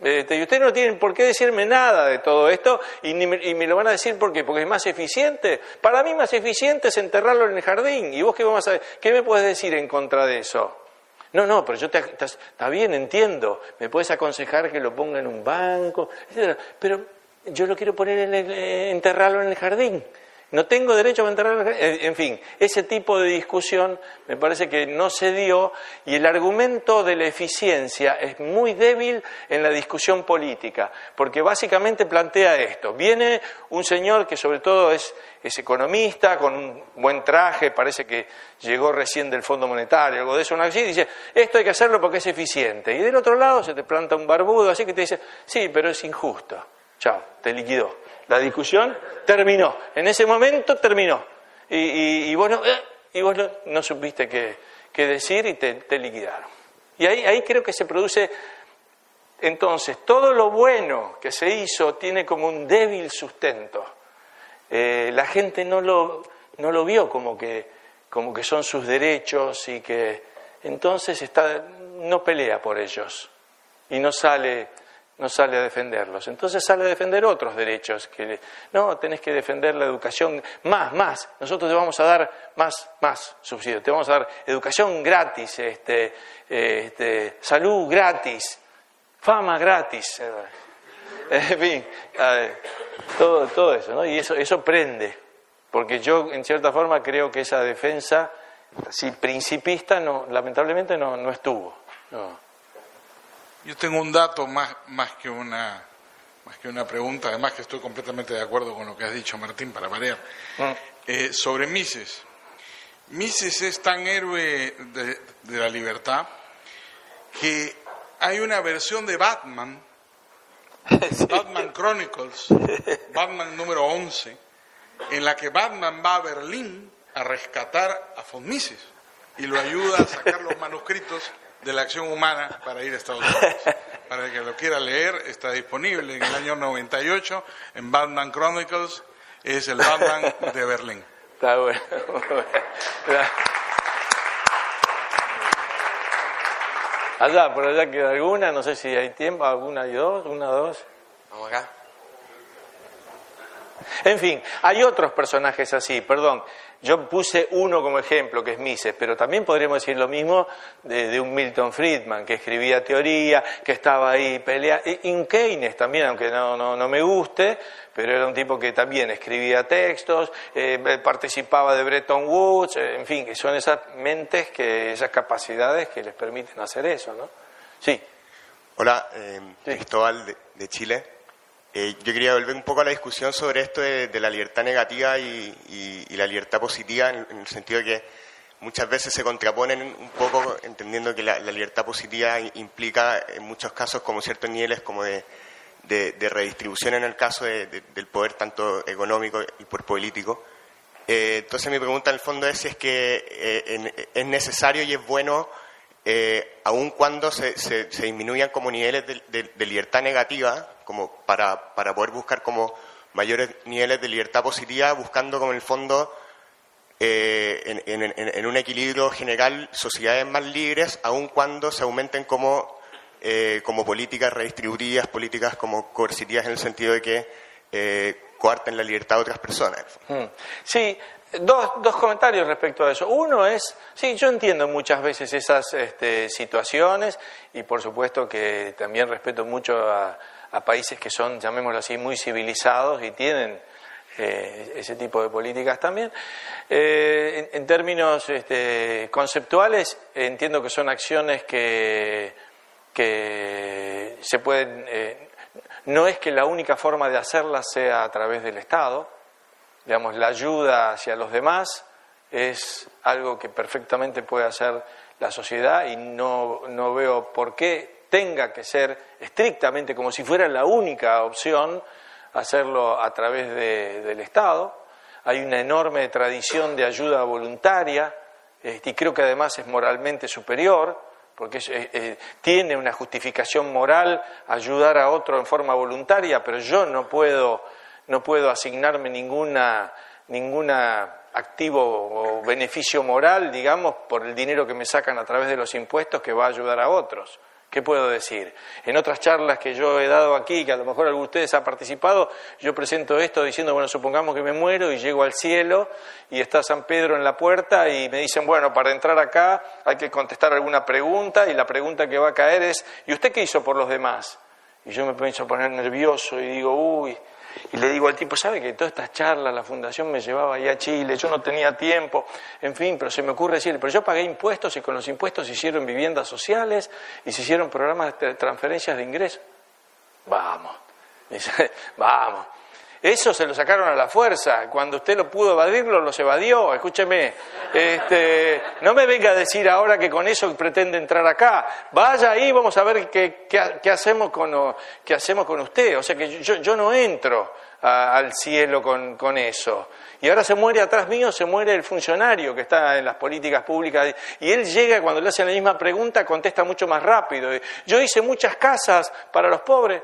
Este, y ustedes no tienen por qué decirme nada de todo esto y, me, lo van a decir porque porque es más eficiente. Para mí más eficiente es enterrarlo en el jardín. ¿Y vos qué, vamos a, qué me puedes decir en contra de eso? No, no, pero yo te, está bien, entiendo. Me puedes aconsejar que lo ponga en un banco, etc. Pero yo lo quiero poner en el, eh, enterrarlo en el jardín. No tengo derecho a enterrarlo en el jardín. En fin, ese tipo de discusión me parece que no se dio y el argumento de la eficiencia es muy débil en la discusión política, porque básicamente plantea esto. Viene un señor que sobre todo es, economista, con un buen traje, parece que llegó recién del Fondo Monetario, algo de eso, y dice, esto hay que hacerlo porque es eficiente. Y del otro lado se te planta un barbudo, así que te dice, sí, pero es injusto. Chao, te liquidó. La discusión terminó. En ese momento terminó. Y, y, vos, no, eh, supiste qué, decir y te, liquidaron. Y ahí, ahí creo que se produce entonces, todo lo bueno que se hizo tiene como un débil sustento. Eh, la gente no lo, no lo vio como que, como que son sus derechos y que entonces está, no pelea por ellos y no sale no sale a defenderlos. Entonces sale a defender otros derechos. Que, no, tenés que defender la educación más, más. Nosotros te vamos a dar más, más subsidios. Te vamos a dar educación gratis, este, este, salud gratis, fama gratis. [LAUGHS] En fin, todo, todo eso, ¿no? Y eso, eso prende. Porque yo, en cierta forma, creo que esa defensa, así principista, no, lamentablemente no, no estuvo. No. Yo tengo un dato más, más, que una, más que una pregunta, además que estoy completamente de acuerdo con lo que has dicho, Martín, para variar, ah. eh, sobre Mises. Mises es tan héroe de, la libertad que hay una versión de Batman, [LAUGHS] Batman Chronicles, Batman número 11, en la que Batman va a Berlín a rescatar a von Mises y lo ayuda a sacar los manuscritos de la acción humana para ir a Estados Unidos. [LAUGHS] Para el que lo quiera leer, está disponible en el año 98 en Batman Chronicles, es el Batman [LAUGHS] de Berlín. Está bueno. [LAUGHS] Allá, por allá queda alguna, no sé si hay tiempo, alguna y dos, una, dos. Vamos acá. En fin, hay otros personajes así, perdón. Yo puse uno como ejemplo, que es Mises, pero también podríamos decir lo mismo de, un Milton Friedman, que escribía teoría, que estaba ahí peleando. Y un Keynes también, aunque no, no, me guste, pero era un tipo que también escribía textos, eh, participaba de Bretton Woods, eh, en fin, que son esas mentes, que, esas capacidades que les permiten hacer eso, ¿no? Sí. Hola, eh, Cristóbal de Chile. Eh, yo quería volver un poco a la discusión sobre esto de, la libertad negativa y, la libertad positiva, en, el sentido de que muchas veces se contraponen un poco, entendiendo que la, libertad positiva implica en muchos casos como ciertos niveles como de, redistribución en el caso del poder tanto económico y por político. Eh, entonces mi pregunta en el fondo es si es que eh, es necesario y es bueno aun cuando se, se, disminuyan como niveles de, libertad negativa, como para, para, poder buscar como mayores niveles de libertad positiva, buscando como en el fondo eh, en, un equilibrio general sociedades más libres, aun cuando se aumenten como, eh, como políticas redistributivas, políticas como coercitivas en el sentido de que eh, coarten la libertad de otras personas. Hmm. Sí, Dos, dos, comentarios respecto a eso. Uno es, sí, yo entiendo muchas veces esas este, situaciones y por supuesto que también respeto mucho a, países que son, llamémoslo así, muy civilizados y tienen eh, ese tipo de políticas también. Eh, en, términos este, conceptuales, entiendo que son acciones que, que se pueden... Eh, no es que la única forma de hacerlas sea a través del Estado, digamos, la ayuda hacia los demás es algo que perfectamente puede hacer la sociedad y no, no veo por qué tenga que ser estrictamente como si fuera la única opción hacerlo a través del Estado. Hay una enorme tradición de ayuda voluntaria este, y creo que además es moralmente superior porque tiene una justificación moral ayudar a otro en forma voluntaria, pero yo no puedo no puedo asignarme ninguna, ninguna activo o beneficio moral, digamos, por el dinero que me sacan a través de los impuestos que va a ayudar a otros. ¿Qué puedo decir? En otras charlas que yo he dado aquí, que a lo mejor alguno de ustedes ha participado, yo presento esto diciendo, bueno, supongamos que me muero y llego al cielo y está San Pedro en la puerta y me dicen, bueno, para entrar acá hay que contestar alguna pregunta y la pregunta que va a caer es, ¿y usted qué hizo por los demás? Y yo me a poner nervioso y digo, uy, y le digo al tipo, ¿sabe que todas estas charlas la fundación me llevaba ahí a Chile? Yo no tenía tiempo, en fin, pero se me ocurre decir, pero yo pagué impuestos y con los impuestos se hicieron viviendas sociales y se hicieron programas de transferencias de ingresos. Vamos, [LAUGHS] vamos. Eso se lo sacaron a la fuerza. Cuando usted lo pudo evadirlo, los evadió. Escúcheme, este, no me venga a decir ahora que con eso pretende entrar acá. Vaya ahí, vamos a ver qué, hacemos, con, qué hacemos con usted. O sea que yo, yo no entro al cielo con, con, eso. Y ahora se muere atrás mío, se muere el funcionario que está en las políticas públicas. Y él llega, cuando le hacen la misma pregunta, contesta mucho más rápido. Yo hice muchas casas para los pobres.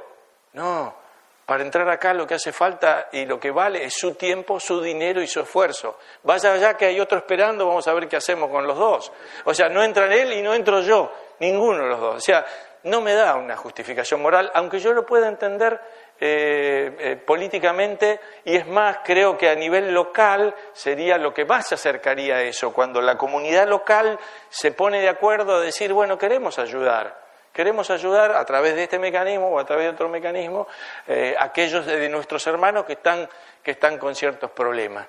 No, para entrar acá lo que hace falta y lo que vale es su tiempo, su dinero y su esfuerzo. Vaya allá que hay otro esperando, vamos a ver qué hacemos con los dos. O sea, no entra él y no entro yo, ninguno de los dos. O sea, no me da una justificación moral, aunque yo lo pueda entender eh, eh, políticamente y es más, creo que a nivel local sería lo que más se acercaría a eso, cuando la comunidad local se pone de acuerdo a decir, bueno, queremos ayudar, queremos ayudar a través de este mecanismo o a través de otro mecanismo eh, aquellos de nuestros hermanos que están, que están con ciertos problemas.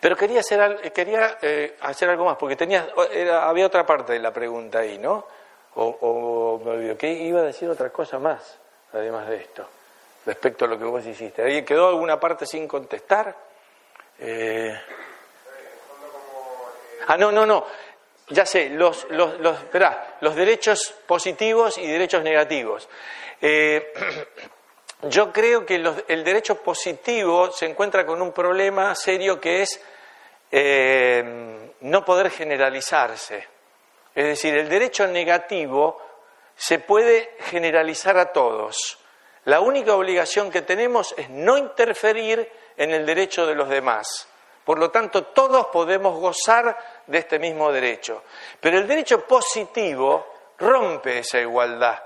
Pero quería hacer, quería, hacer algo más, porque tenía, había otra parte de la pregunta ahí, ¿no? O, o me olvidé, que iba a decir otra cosa más, además de esto respecto a lo que vos hiciste. ¿Ahí quedó alguna parte sin contestar? Eh... Ah, no, no, no. Ya sé, los, los, los, los derechos positivos y derechos negativos. Eh, [CLEARS THROAT] yo creo que el derecho positivo se encuentra con un problema serio que es eh, no poder generalizarse. Es decir, el derecho negativo se puede generalizar a todos. La única obligación que tenemos es no interferir en el derecho de los demás. Por lo tanto, todos podemos gozar de este mismo derecho. Pero el derecho positivo rompe esa igualdad.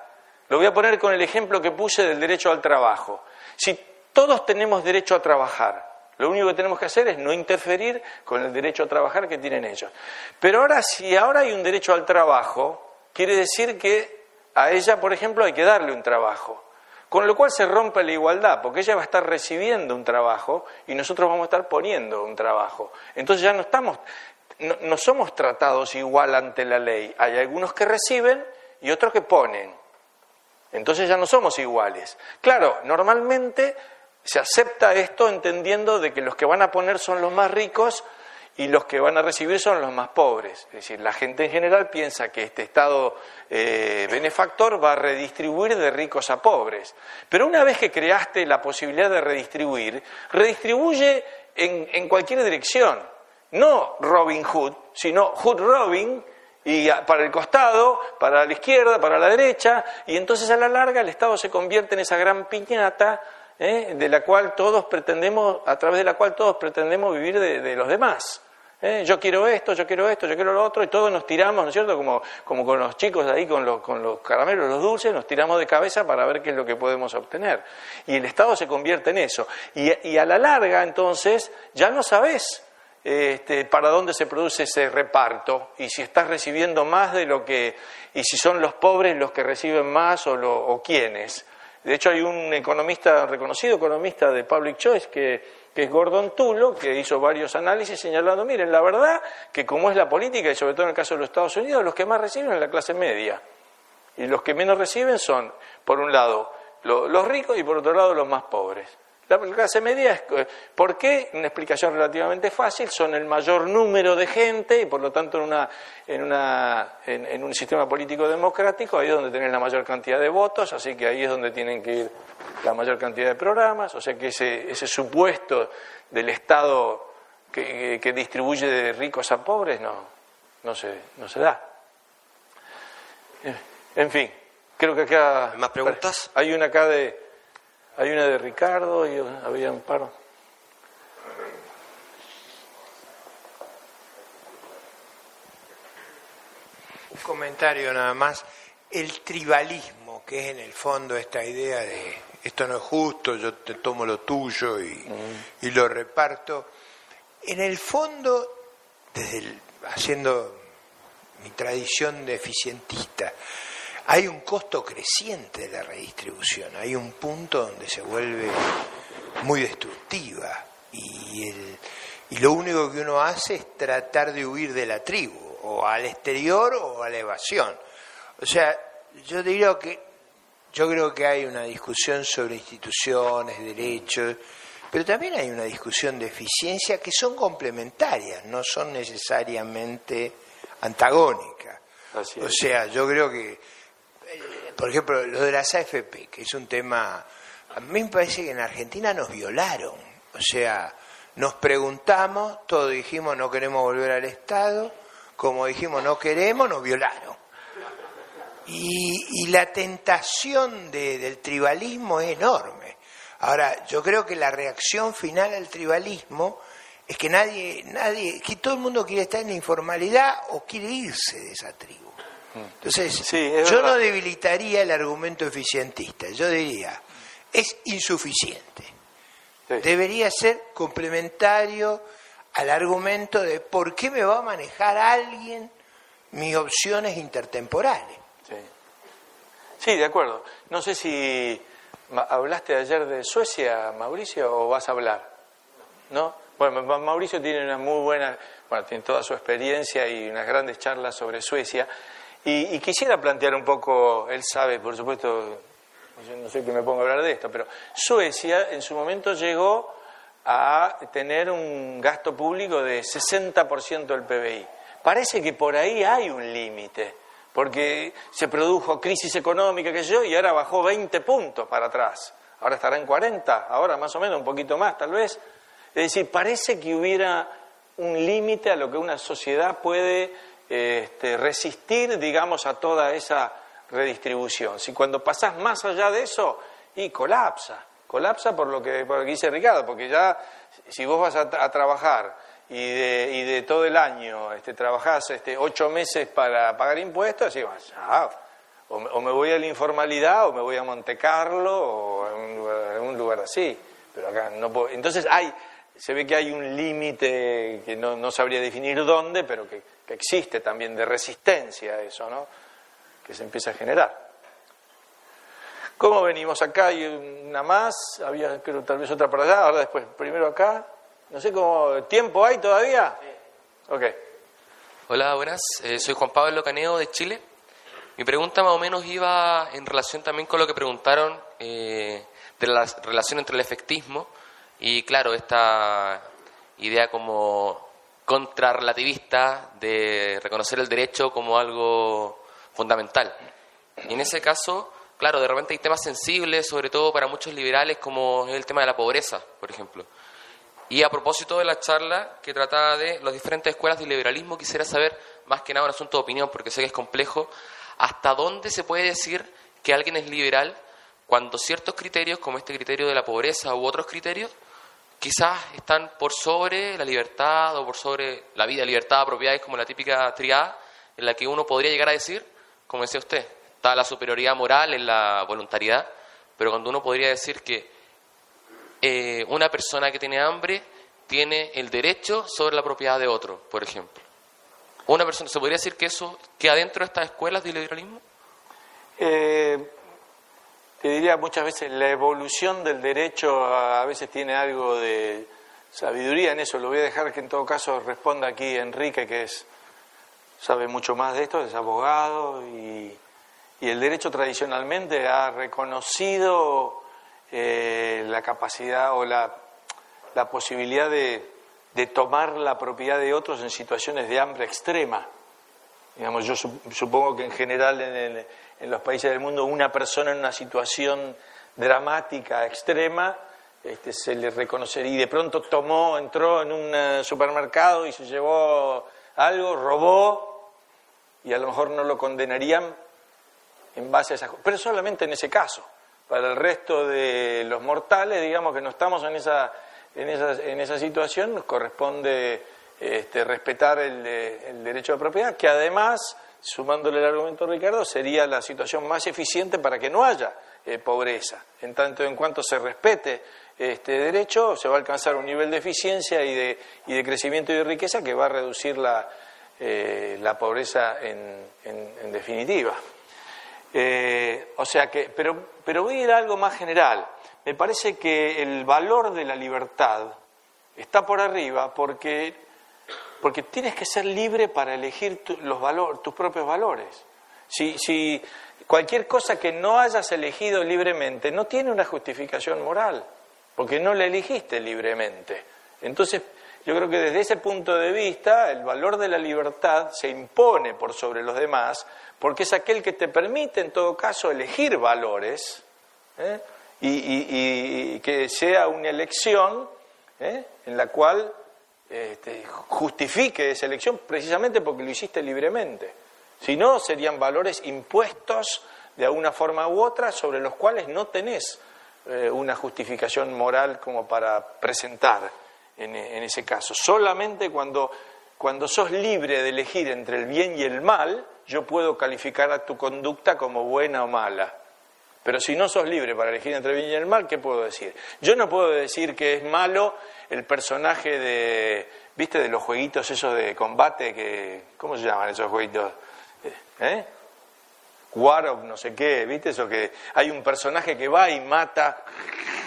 Lo voy a poner con el ejemplo que puse del derecho al trabajo. Si todos tenemos derecho a trabajar, lo único que tenemos que hacer es no interferir con el derecho a trabajar que tienen ellos. Pero ahora, si ahora hay un derecho al trabajo, quiere decir que a ella, por ejemplo, hay que darle un trabajo. Con lo cual se rompe la igualdad, porque ella va a estar recibiendo un trabajo y nosotros vamos a estar poniendo un trabajo. Entonces ya no estamos, no, somos tratados igual ante la ley. Hay algunos que reciben y otros que ponen. Entonces ya no somos iguales. Claro, normalmente se acepta esto entendiendo de que los que van a poner son los más ricos y los que van a recibir son los más pobres. Es decir, la gente en general piensa que este Estado eh, benefactor va a redistribuir de ricos a pobres. Pero una vez que creaste la posibilidad de redistribuir, redistribuye en, en cualquier dirección. No Robin Hood, sino Hood Robin, y para el costado, para la izquierda, para la derecha, y entonces a la larga el Estado se convierte en esa gran piñata ¿eh? de la cual todos pretendemos, a través de la cual todos pretendemos vivir de los demás. ¿Eh? yo quiero esto, yo quiero esto, yo quiero lo otro, y todos nos tiramos, ¿no es cierto? Como, como con los chicos ahí, con los, con los caramelos, los dulces, nos tiramos de cabeza para ver qué es lo que podemos obtener. Y el Estado se convierte en eso. Y, a la larga, entonces, ya no sabes este, para dónde se produce ese reparto, y si estás recibiendo más de lo que, y si son los pobres los que reciben más o, lo, o quiénes. De hecho, hay un economista, reconocido economista de Public Choice, que es Gordon Tulo, que hizo varios análisis señalando, miren, la verdad que como es la política, y sobre todo en el caso de los Estados Unidos, los que más reciben es la clase media. Y los que menos reciben son, por un lado, los ricos y por otro lado, los más pobres. La clase media es, eh, ¿por qué? Una explicación relativamente fácil, son el mayor número de gente y por lo tanto en, una, en, una, en, un sistema político democrático ahí es donde tienen la mayor cantidad de votos, así que ahí es donde tienen que ir la mayor cantidad de programas, o sea que ese, ese supuesto del Estado que, que, distribuye de ricos a pobres no, no, se, no se da. En fin, creo que acá... ¿Más preguntas? Hay una acá de hay una de Ricardo y había un par. Un comentario nada más. El tribalismo, que es en el fondo esta idea de esto no es justo, yo te tomo lo tuyo y, mm. lo reparto, en el fondo, desde haciendo mi tradición de eficientista, hay un costo creciente de la redistribución, hay un punto donde se vuelve muy destructiva y, el, y lo único que uno hace es tratar de huir de la tribu, o al exterior o a la evasión. O sea, yo diría que yo creo que hay una discusión sobre instituciones, derechos, pero también hay una discusión de eficiencia que son complementarias, no son necesariamente antagónicas. O sea, yo creo que por ejemplo, lo de las AFP, que es un tema, a mí me parece que en Argentina nos violaron. O sea, nos preguntamos, todos dijimos no queremos volver al Estado, como dijimos no queremos, nos violaron. Y, la tentación del tribalismo es enorme. Ahora, yo creo que la reacción final al tribalismo es que nadie, nadie, que todo el mundo quiere estar en la informalidad o quiere irse de esa tribu. Entonces, yo no debilitaría el argumento eficientista, yo diría, es insuficiente. Debería ser complementario al argumento de por qué me va a manejar alguien mis opciones intertemporales. Sí, sí de acuerdo. No sé si hablaste ayer de Suecia, Mauricio, o vas a hablar. ¿No? Bueno, Mauricio tiene una muy buena, bueno, tiene toda su experiencia y unas grandes charlas sobre Suecia. Y, quisiera plantear un poco, él sabe, por supuesto, no sé qué me pongo a hablar de esto, pero Suecia en su momento llegó a tener un gasto público de 60% del PBI. Parece que por ahí hay un límite, porque se produjo crisis económica, que yo, y ahora bajó 20 puntos para atrás. Ahora estará en 40, ahora más o menos, un poquito más tal vez. Es decir, parece que hubiera un límite a lo que una sociedad puede este, resistir, digamos, a toda esa redistribución. Si cuando pasás más allá de eso, y colapsa, colapsa por lo que, por dice Ricardo, porque ya si vos vas a, trabajar y de, y de, todo el año este, trabajás este, ocho meses para pagar impuestos, así, o, o, me voy a la informalidad o me voy a Monte Carlo o a un lugar, a así. Pero acá no puedo. Entonces hay, se ve que hay un límite que no sabría definir dónde, pero que existe también de resistencia a eso, ¿no? Que se empieza a generar. ¿Cómo venimos acá? Hay una más, había creo tal vez otra por allá, ahora después, primero acá. No sé cómo, ¿tiempo hay todavía? Sí. Ok. Hola, buenas. Eh, soy Juan Pablo Caneo de Chile. Mi pregunta más o menos iba en relación también con lo que preguntaron eh, de la relación entre el efectismo y, claro, esta idea como contrarrelativista de reconocer el derecho como algo fundamental. Y en ese caso, claro, de repente hay temas sensibles, sobre todo para muchos liberales, como el tema de la pobreza, por ejemplo. Y a propósito de la charla que trataba de las diferentes escuelas de liberalismo, quisiera saber, más que nada un asunto de opinión, porque sé que es complejo, hasta dónde se puede decir que alguien es liberal cuando ciertos criterios, como este criterio de la pobreza u otros criterios, quizás están por sobre la libertad o por sobre la vida, libertad, propiedades, como la típica triada, en la que uno podría llegar a decir, como decía usted, está la superioridad moral en la voluntariedad, pero cuando uno podría decir que eh, una persona que tiene hambre tiene el derecho sobre la propiedad de otro, por ejemplo. Una persona, ¿se podría decir que eso queda dentro de estas escuelas de liberalismo? Eh, te diría muchas veces la evolución del derecho a veces tiene algo de sabiduría en eso. Lo voy a dejar que en todo caso responda aquí Enrique, que es sabe mucho más de esto, es abogado y, el derecho tradicionalmente ha reconocido eh, la capacidad o la, la posibilidad de, de, tomar la propiedad de otros en situaciones de hambre extrema. Digamos, yo supongo que en general en el, en los países del mundo una persona en una situación dramática, extrema, este, se le reconocería y de pronto tomó, entró en un eh, supermercado y se llevó algo, robó y a lo mejor no lo condenarían en base a esas pero solamente en ese caso. Para el resto de los mortales, digamos que no estamos en esa, en esa, en esa situación, nos corresponde este, respetar el, el derecho de propiedad, que además sumándole el argumento de Ricardo, sería la situación más eficiente para que no haya eh, pobreza. En tanto en cuanto se respete este derecho, se va a alcanzar un nivel de eficiencia y de, y de crecimiento y de riqueza que va a reducir la, eh, la pobreza en, en, definitiva. Eh, o sea que, pero, pero voy a ir a algo más general. Me parece que el valor de la libertad está por arriba porque porque tienes que ser libre para elegir los valores, tus propios valores. Si, si cualquier cosa que no hayas elegido libremente no tiene una justificación moral, porque no la elegiste libremente. Entonces, yo creo que desde ese punto de vista, el valor de la libertad se impone por sobre los demás, porque es aquel que te permite, en todo caso, elegir valores ¿eh? y, que sea una elección ¿eh? en la cual este, justifique esa elección precisamente porque lo hiciste libremente. Si no, serían valores impuestos de alguna forma u otra sobre los cuales no tenés eh, una justificación moral como para presentar en, ese caso. Solamente cuando cuando sos libre de elegir entre el bien y el mal, yo puedo calificar a tu conducta como buena o mala. Pero si no sos libre para elegir entre bien y el mal, ¿qué puedo decir? Yo no puedo decir que es malo el personaje de, ¿viste? De los jueguitos esos de combate que, ¿cómo se llaman esos jueguitos? ¿Eh? War of no sé qué, ¿viste? Eso que hay un personaje que va y mata,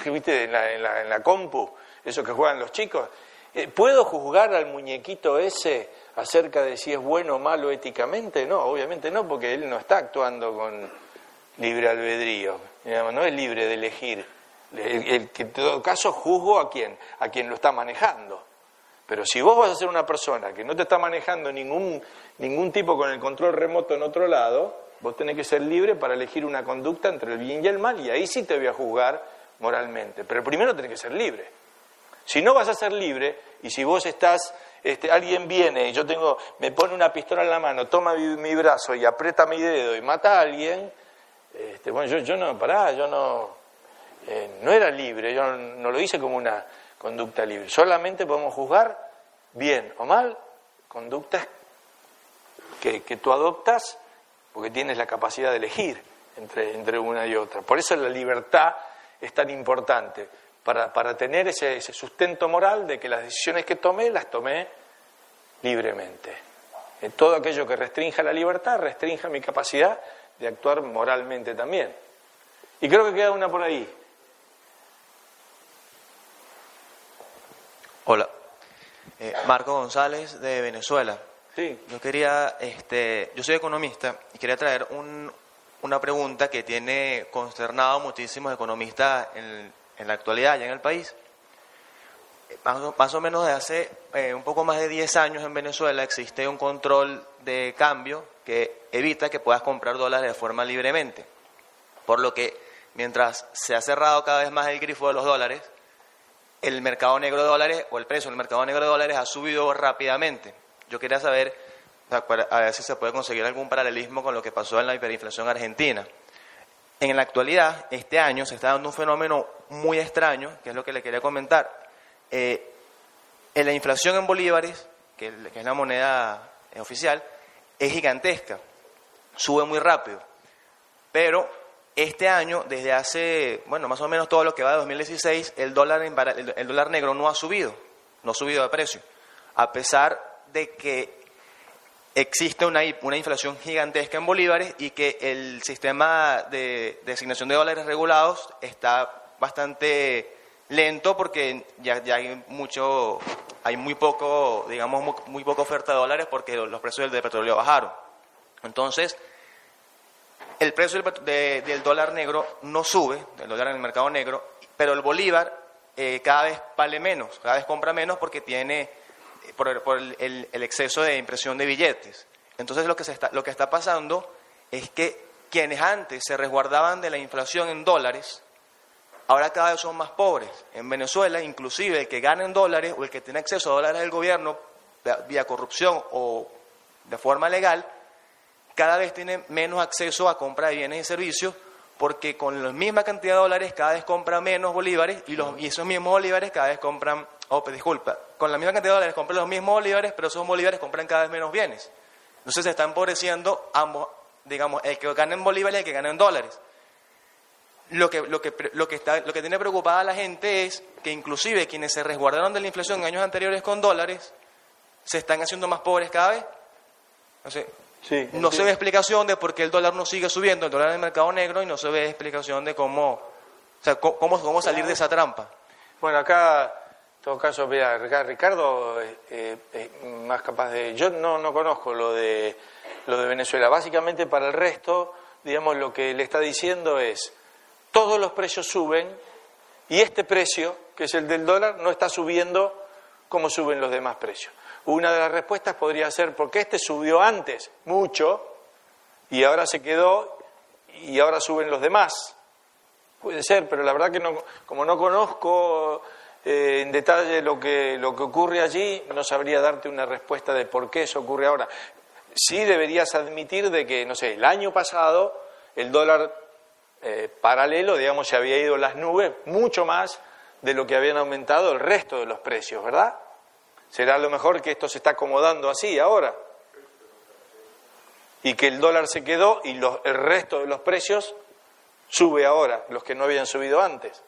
¿viste? En la, en la, compu, eso que juegan los chicos. Eh, ¿Puedo juzgar al muñequito ese acerca de si es bueno o malo éticamente? No, obviamente no, porque él no está actuando con libre albedrío, no es libre de elegir. El, que en todo caso juzgo a quien, a quien lo está manejando. Pero si vos vas a ser una persona que no te está manejando ningún, ningún tipo con el control remoto en otro lado, vos tenés que ser libre para elegir una conducta entre el bien y el mal, y ahí sí te voy a juzgar moralmente. Pero primero tenés que ser libre. Si no vas a ser libre, y si vos estás, este, alguien viene y yo tengo, me pone una pistola en la mano, toma mi, brazo y aprieta mi dedo y mata a alguien, este, bueno, yo, no, pará, yo no, eh, no era libre, yo no, lo hice como una conducta libre. Solamente podemos juzgar bien o mal conductas que, que tú adoptas porque tienes la capacidad de elegir entre, entre una y otra. Por eso la libertad es tan importante, para, para tener ese, ese, sustento moral de que las decisiones que tomé las tomé libremente. En todo aquello que restrinja la libertad, restrinja mi capacidad de actuar moralmente también. Y creo que queda una por ahí. Hola, eh, Marco González de Venezuela. Sí. Yo quería, este, yo soy economista y quería traer un, una pregunta que tiene consternado muchísimos economistas en, en la actualidad ya en el país. Más o, menos desde hace eh, un poco más de 10 años en Venezuela existe un control de cambio que evita que puedas comprar dólares de forma libremente. Por lo que mientras se ha cerrado cada vez más el grifo de los dólares, el mercado negro de dólares o el precio del mercado negro de dólares ha subido rápidamente. Yo quería saber a ver si se puede conseguir algún paralelismo con lo que pasó en la hiperinflación argentina. En la actualidad, este año, se está dando un fenómeno muy extraño, que es lo que le quería comentar. Eh, en la inflación en bolívares, que, es la moneda eh, oficial, es gigantesca, sube muy rápido. Pero este año, desde hace, bueno, más o menos todo lo que va de 2016, el dólar, el dólar negro no ha subido, no ha subido de precio, a pesar de que existe una, una, inflación gigantesca en bolívares y que el sistema de, designación de dólares regulados está bastante lento porque ya, ya, hay mucho, hay muy poco, digamos, muy, poca oferta de dólares porque los precios del petróleo bajaron. Entonces, el precio del, del, dólar negro no sube, el dólar en el mercado negro, pero el bolívar eh, cada vez vale menos, cada vez compra menos porque tiene por, el, exceso de impresión de billetes. Entonces lo que, se está, lo que está pasando es que quienes antes se resguardaban de la inflación en dólares, ahora cada vez son más pobres. En Venezuela, inclusive el que gana en dólares o el que tiene acceso a dólares del gobierno vía corrupción o de forma legal, cada vez tiene menos acceso a compra de bienes y servicios porque con la misma cantidad de dólares cada vez compra menos bolívares y, los, y esos mismos bolívares cada vez compran oh, disculpa, con la misma cantidad de dólares compran los mismos bolívares, pero esos bolívares compran cada vez menos bienes. Entonces se están empobreciendo ambos, digamos, el que gana en bolívares y el que gana en dólares. Lo que, lo, que, lo, que está, lo que tiene preocupada a la gente es que inclusive quienes se resguardaron de la inflación en años anteriores con dólares, se están haciendo más pobres cada vez. no se ve explicación de por qué el dólar no sigue subiendo, el dólar en el mercado negro, y no se ve explicación de cómo, o sea, cómo, cómo salir de esa trampa. Bueno, acá en todo caso, mira, Ricardo es eh, eh, más capaz de... Yo no, no conozco lo de, lo de Venezuela. Básicamente para el resto, digamos, lo que le está diciendo es, todos los precios suben y este precio, que es el del dólar, no está subiendo como suben los demás precios. Una de las respuestas podría ser porque este subió antes mucho y ahora se quedó y ahora suben los demás. Puede ser, pero la verdad que no, como no conozco eh, en detalle lo que, lo que ocurre allí, no sabría darte una respuesta de por qué eso ocurre ahora. Sí deberías admitir de que, no sé, el año pasado el dólar eh, paralelo, digamos, se había ido las nubes mucho más de lo que habían aumentado el resto de los precios, ¿verdad? Será lo mejor que esto se está acomodando así ahora. Y que el dólar se quedó y el resto de los precios sube ahora, los que no habían subido antes.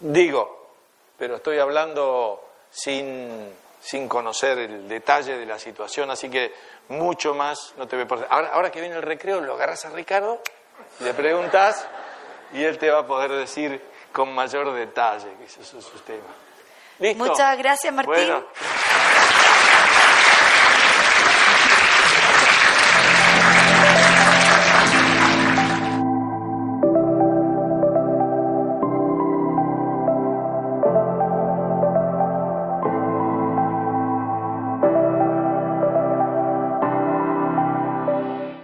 Digo, pero estoy hablando sin, sin conocer el detalle de la situación, así que mucho más no te voy a ahora, ahora que viene el recreo, lo agarras a Ricardo, le preguntas y él te va a poder decir con mayor detalle que eso es su tema. Muchas gracias, Martín.